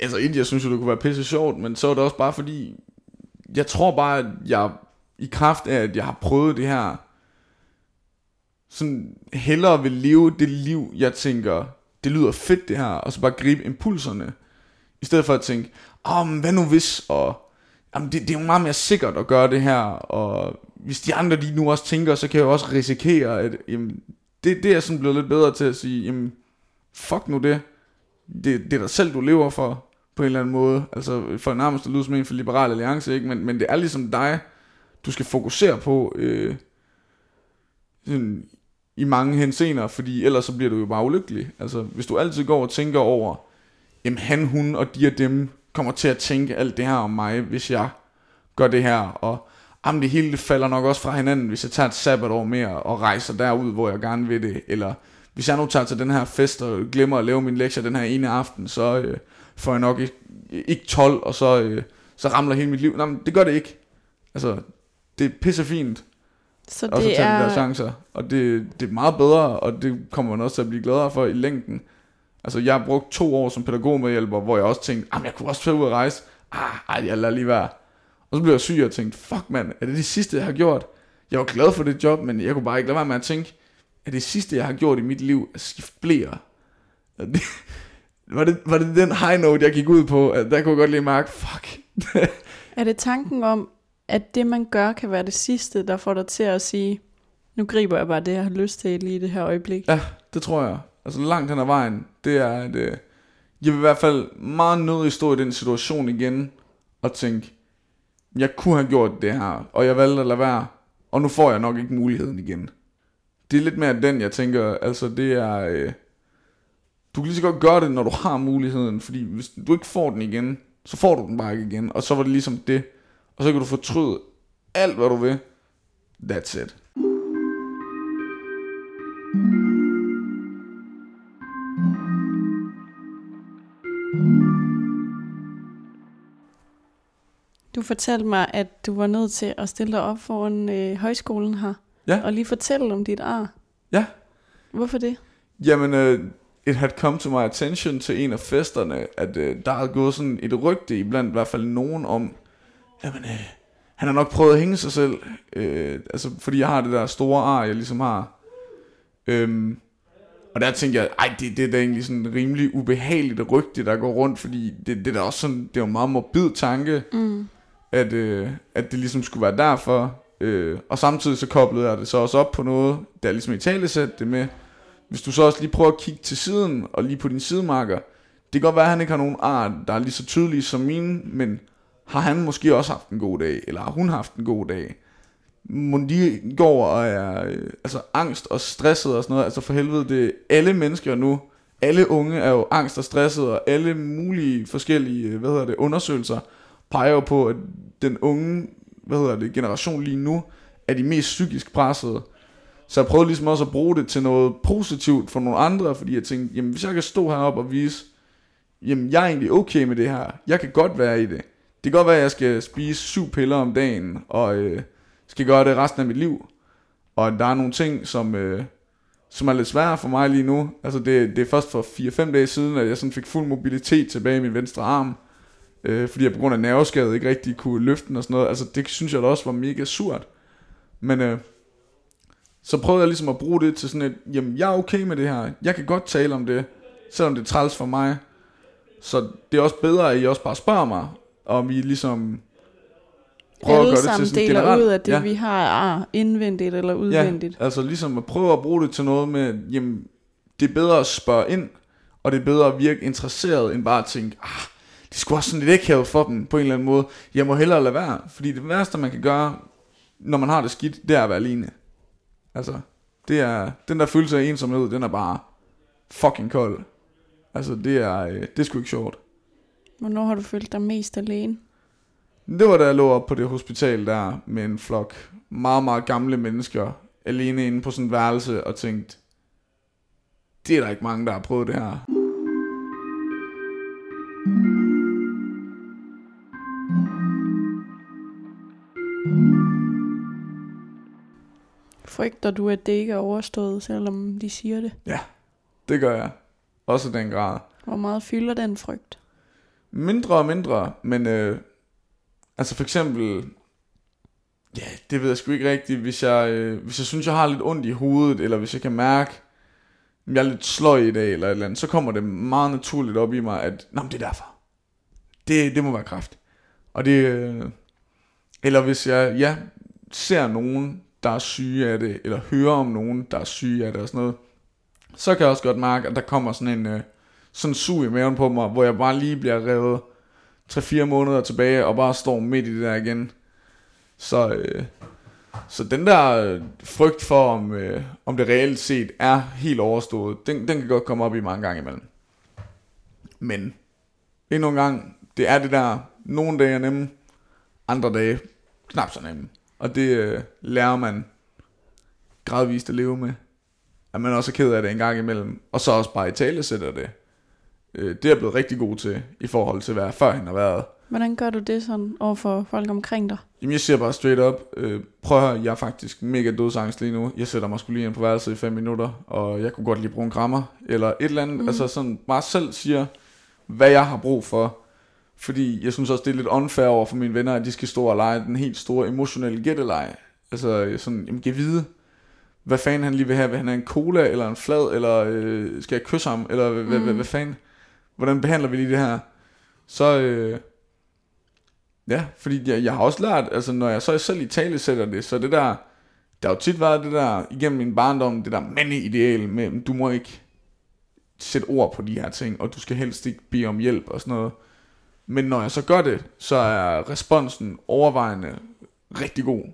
altså egentlig, jeg synes jo, det kunne være pisse sjovt, men så er det også bare fordi, jeg tror bare, at jeg i kraft af, at jeg har prøvet det her, sådan hellere vil leve det liv, jeg tænker, det lyder fedt det her, og så bare gribe impulserne, i stedet for at tænke, oh, men hvad nu hvis, og jamen, det, det er jo meget mere sikkert at gøre det her, og hvis de andre de nu også tænker, så kan jeg jo også risikere, at jamen, det, det er sådan blevet lidt bedre til at sige, jamen, fuck nu det, det, det er dig selv, du lever for, på en eller anden måde. Altså, for nærmest at lyde som en for Liberal Alliance, ikke? Men, men det er ligesom dig, du skal fokusere på øh, sådan, i mange hensener, fordi ellers så bliver du jo bare ulykkelig. Altså, hvis du altid går og tænker over, jamen han, hun og de og dem kommer til at tænke alt det her om mig, hvis jeg gør det her, og jamen det hele det falder nok også fra hinanden, hvis jeg tager et sabbatår mere og rejser derud, hvor jeg gerne vil det, eller hvis jeg nu tager til den her fest og glemmer at lave min lektier den her ene aften, så øh, får jeg nok ikke, ikke 12, og så, øh, så ramler hele mit liv. Nej, men det gør det ikke. Altså, det er pisse fint, så og så det tage de der er, chancer. Og det, det er meget bedre, og det kommer man også til at blive gladere for i længden. Altså, jeg har brugt to år som pædagogmedhjælper, hvor jeg også tænkte, at jeg kunne også tage ud og rejse. Ah, ej, jeg lader lige være. Og så blev jeg syg og tænkte, fuck mand, er det det sidste, jeg har gjort? Jeg var glad for det job, men jeg kunne bare ikke lade være med at tænke, er det sidste, jeg har gjort i mit liv, at skifte blære? Det, var, det, var det den high note, jeg gik ud på? At der kunne jeg godt lige mærke, fuck. er det tanken om, at det man gør kan være det sidste, der får dig til at sige, nu griber jeg bare det, jeg har lyst til lige i det her øjeblik. Ja, det tror jeg. Altså langt hen ad vejen, det er, at øh, jeg vil i hvert fald meget nødig stå i den situation igen, og tænke, jeg kunne have gjort det her, og jeg valgte at lade være, og nu får jeg nok ikke muligheden igen. Det er lidt mere den, jeg tænker, altså det er, øh, du kan lige så godt gøre det, når du har muligheden, fordi hvis du ikke får den igen, så får du den bare ikke igen, og så var det ligesom det, og så kan du fortryde alt, hvad du vil. That's it. Du fortalte mig, at du var nødt til at stille dig op foran øh, højskolen her. Ja. Og lige fortælle om dit ar. Ja. Hvorfor det? Jamen, uh, it had come to my attention til en af festerne, at uh, der er gået sådan et rygte iblandt i hvert fald nogen om, jamen, uh, han har nok prøvet at hænge sig selv, uh, altså fordi jeg har det der store ar, jeg ligesom har. Um, og der tænkte jeg, ej, det, det er da egentlig sådan rimelig ubehageligt rygte, der går rundt, fordi det, det er da også sådan, det er jo en meget morbid tanke, Mm. at, øh, at det ligesom skulle være derfor. Øh, og samtidig så koblede jeg det så også op på noget, der ligesom i tale det med, hvis du så også lige prøver at kigge til siden, og lige på din sidemarker, det kan godt være, at han ikke har nogen art, der er lige så tydelige som mine, men har han måske også haft en god dag, eller har hun haft en god dag? Må de går og er øh, altså angst og stresset og sådan noget, altså for helvede, det alle mennesker nu, alle unge er jo angst og stresset, og alle mulige forskellige, øh, hvad hedder det, undersøgelser, peger jo på, at den unge hvad hedder det, generation lige nu, er de mest psykisk pressede. Så jeg prøvede ligesom også at bruge det til noget positivt for nogle andre, fordi jeg tænkte, jamen hvis jeg kan stå heroppe og vise, jamen jeg er egentlig okay med det her, jeg kan godt være i det. Det kan godt være, at jeg skal spise syv piller om dagen, og øh, skal gøre det resten af mit liv. Og der er nogle ting, som, øh, som er lidt svære for mig lige nu. Altså det, det er først for 4-5 dage siden, at jeg sådan fik fuld mobilitet tilbage i min venstre arm øh, fordi jeg på grund af nerveskade ikke rigtig kunne løfte den og sådan noget. Altså det synes jeg da også var mega surt. Men øh, så prøvede jeg ligesom at bruge det til sådan et, jamen jeg er okay med det her, jeg kan godt tale om det, selvom det er træls for mig. Så det er også bedre, at I også bare spørger mig, om I ligesom prøver Alle at gøre det til sådan deler generelt. ud af det, ja. vi har ar, indvendigt eller udvendigt. Ja, altså ligesom at prøve at bruge det til noget med, jamen, det er bedre at spørge ind, og det er bedre at virke interesseret, end bare at tænke, ah, det skulle også sådan lidt ikke for dem på en eller anden måde. Jeg må hellere lade være, fordi det værste, man kan gøre, når man har det skidt, det er at være alene. Altså, det er, den der følelse af ensomhed, den er bare fucking kold. Altså, det er, øh, det er sgu ikke sjovt. Hvornår har du følt dig mest alene? Det var da jeg lå op på det hospital der med en flok meget, meget gamle mennesker alene inde på sådan et værelse og tænkte, det er der ikke mange, der har prøvet det her. Frygter du, at det ikke er overstået, selvom de siger det? Det gør jeg. Også i den grad. Hvor meget fylder den frygt? Mindre og mindre, men øh, altså for eksempel, ja, det ved jeg sgu ikke rigtigt, hvis jeg, øh, hvis jeg synes, jeg har lidt ondt i hovedet, eller hvis jeg kan mærke, at jeg er lidt sløj i dag, eller et eller andet, så kommer det meget naturligt op i mig, at, nå, men det er derfor. Det, det må være kraft. Og det, øh, eller hvis jeg, ja, ser nogen, der er syge af det, eller hører om nogen, der er syge af det og sådan noget, så kan jeg også godt mærke, at der kommer sådan en, øh, sådan sug i maven på mig, hvor jeg bare lige bliver revet 3-4 måneder tilbage, og bare står midt i det der igen. Så, øh, så den der øh, frygt for, om, øh, om det reelt set er helt overstået, den, den kan godt komme op i mange gange imellem. Men endnu en gang, det er det der, nogle dage er nemme, andre dage knap så nemme. Og det øh, lærer man gradvist at leve med. At man også er ked af det en gang imellem. Og så også bare i tale sætter det. Øh, det er jeg blevet rigtig god til, i forhold til hvad jeg førhen har været. Hvordan gør du det sådan over for folk omkring dig? Jamen jeg siger bare straight up, øh, prøv at høre, jeg er faktisk mega dødsangst lige nu. Jeg sætter mig skulle lige ind på værelset i 5 minutter, og jeg kunne godt lige bruge en krammer, eller et eller andet. Mm. Altså sådan, bare selv siger, hvad jeg har brug for. Fordi jeg synes også, det er lidt unfair over for mine venner, at de skal stå og lege den helt store emotionelle gætteleg. Altså sådan, jamen giv vide, hvad fanden han lige vil have. Vil han have en cola, eller en flad, eller øh, skal jeg kysse ham, eller hvad, mm. hvad, hvad fanden? Hvordan behandler vi lige det her? Så, øh, Ja, fordi jeg, jeg har også lært, altså når jeg så selv i tale sætter det, så det der, der har jo tit været det der, igennem min barndom, det der mandeideal med, du må ikke sætte ord på de her ting, og du skal helst ikke bede om hjælp og sådan noget. Men når jeg så gør det, så er responsen overvejende rigtig god.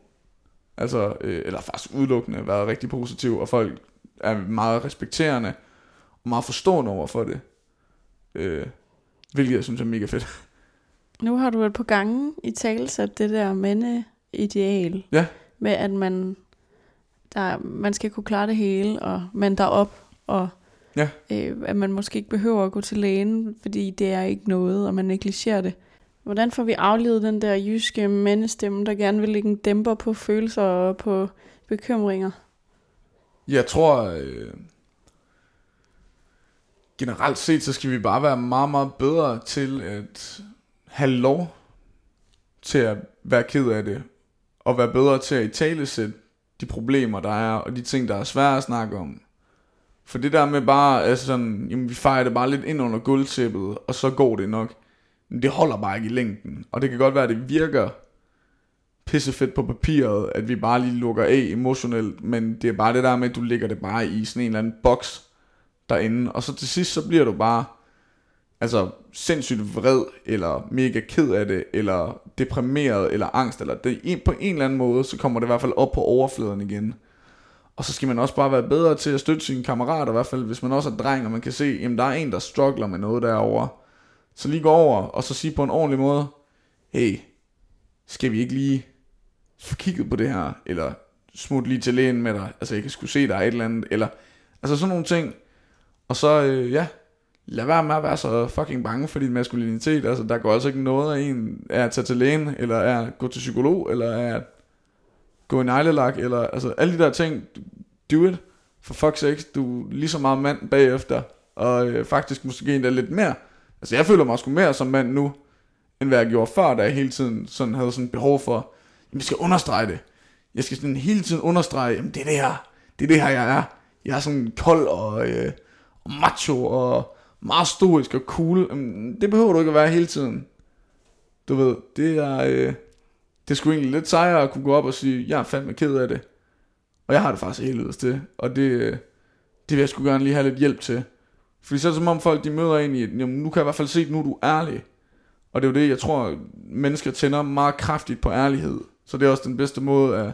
Altså, øh, eller faktisk udelukkende været rigtig positiv, og folk er meget respekterende, og meget forstående over for det. Øh, hvilket jeg synes er mega fedt. Nu har du et par gange i tale sat det der mandeideal. Ja. Med at man, der, man skal kunne klare det hele, og man der op, og Ja. øh, at man måske ikke behøver at gå til lægen, fordi det er ikke noget, og man negligerer det. Hvordan får vi aflevet den der jyske mandestemme, der gerne vil lægge en dæmper på følelser og på bekymringer? Jeg tror, øh, generelt set, så skal vi bare være meget, meget bedre til at have lov til at være ked af det, og være bedre til at i tale sætte de problemer, der er, og de ting, der er svære at snakke om. For det der med bare, altså sådan, jamen vi fejrer det bare lidt ind under guldtæppet, og så går det nok. Men det holder bare ikke i længden. Og det kan godt være, at det virker pissefedt på papiret, at vi bare lige lukker af emotionelt, men det er bare det der med, at du ligger det bare i sådan en eller anden boks derinde, og så til sidst, så bliver du bare, altså sindssygt vred, eller mega ked af det, eller deprimeret, eller angst, eller det, på en eller anden måde, så kommer det i hvert fald op på overfladen igen. Og så skal man også bare være bedre til at støtte sine kammerater, i hvert fald hvis man også er dreng, og man kan se, at der er en, der struggler med noget derovre. Så lige gå over, og så sige på en ordentlig måde, hey, skal vi ikke lige få kigget på det her, eller smut lige til lægen med dig, altså jeg kan skulle se, der er et eller andet, eller, altså sådan nogle ting. Og så, øh, ja, lad være med at være så fucking bange for din maskulinitet, altså der går altså ikke noget af en, af at tage til lægen, eller er at gå til psykolog, eller er at gå i neglelak, eller altså alle de der ting, do it, for fuck's sake, du er lige så meget mand bagefter, og øh, faktisk måske endda lidt mere. Altså jeg føler mig sgu mere som mand nu, end hvad jeg gjorde før, da jeg hele tiden sådan havde sådan behov for, jamen jeg skal understrege det. Jeg skal sådan hele tiden understrege, jamen det er det her, det er det her jeg er. Jeg er sådan kold og, øh, og macho og meget stoisk og cool. Øhm, det behøver du ikke at være hele tiden. Du ved, det er, øh, det skulle egentlig lidt sejere at kunne gå op og sige, jeg er fandme ked af det. Og jeg har det faktisk helt til. Og det, øh, det vil jeg sgu gerne lige have lidt hjælp til. Fordi så er det som om folk de møder ind i, jamen nu kan jeg i hvert fald se, at nu er du ærlig. Og det er jo det, jeg tror, mennesker tænder meget kraftigt på ærlighed. Så det er også den bedste måde at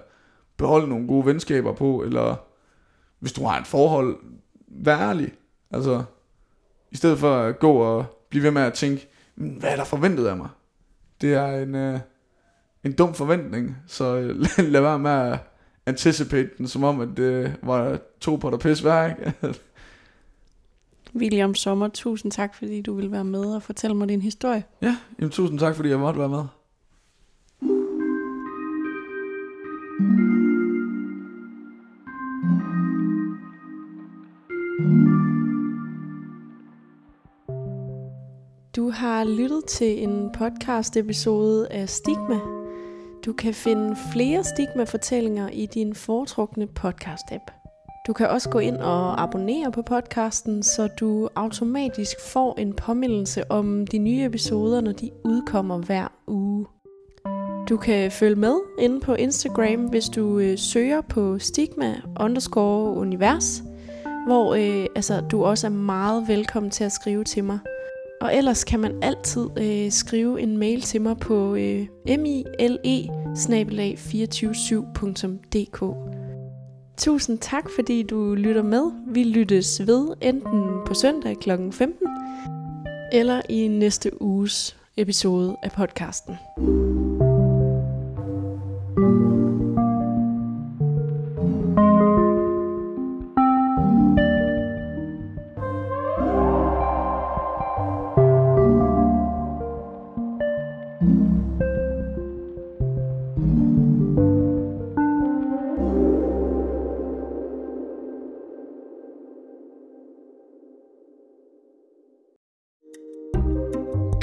beholde nogle gode venskaber på, eller hvis du har et forhold, vær ærlig. Altså, i stedet for at gå og blive ved med at tænke, hvad er der forventet af mig? Det er en, øh, en dum forventning, så øh, lad være med at anticipate den, som om at det var to på der pis hver, ikke? William Sommer, tusind tak, fordi du vil være med og fortælle mig din historie. Ja, jamen, tusind tak, fordi jeg måtte være med. Du har lyttet til en podcast episode af Stigma. Du kan finde flere Stigma-fortællinger i din foretrukne podcast-app. Du kan også gå ind og abonnere på podcasten, så du automatisk får en påmindelse om de nye episoder, når de udkommer hver uge. Du kan følge med inde på Instagram, hvis du øh, søger på stigma underscore univers, hvor øh, altså, du også er meget velkommen til at skrive til mig. Og ellers kan man altid øh, skrive en mail til mig på øh, mile-247.dk Tusind tak, fordi du lytter med. Vi lyttes ved enten på søndag kl. 15 eller i næste uges episode af podcasten.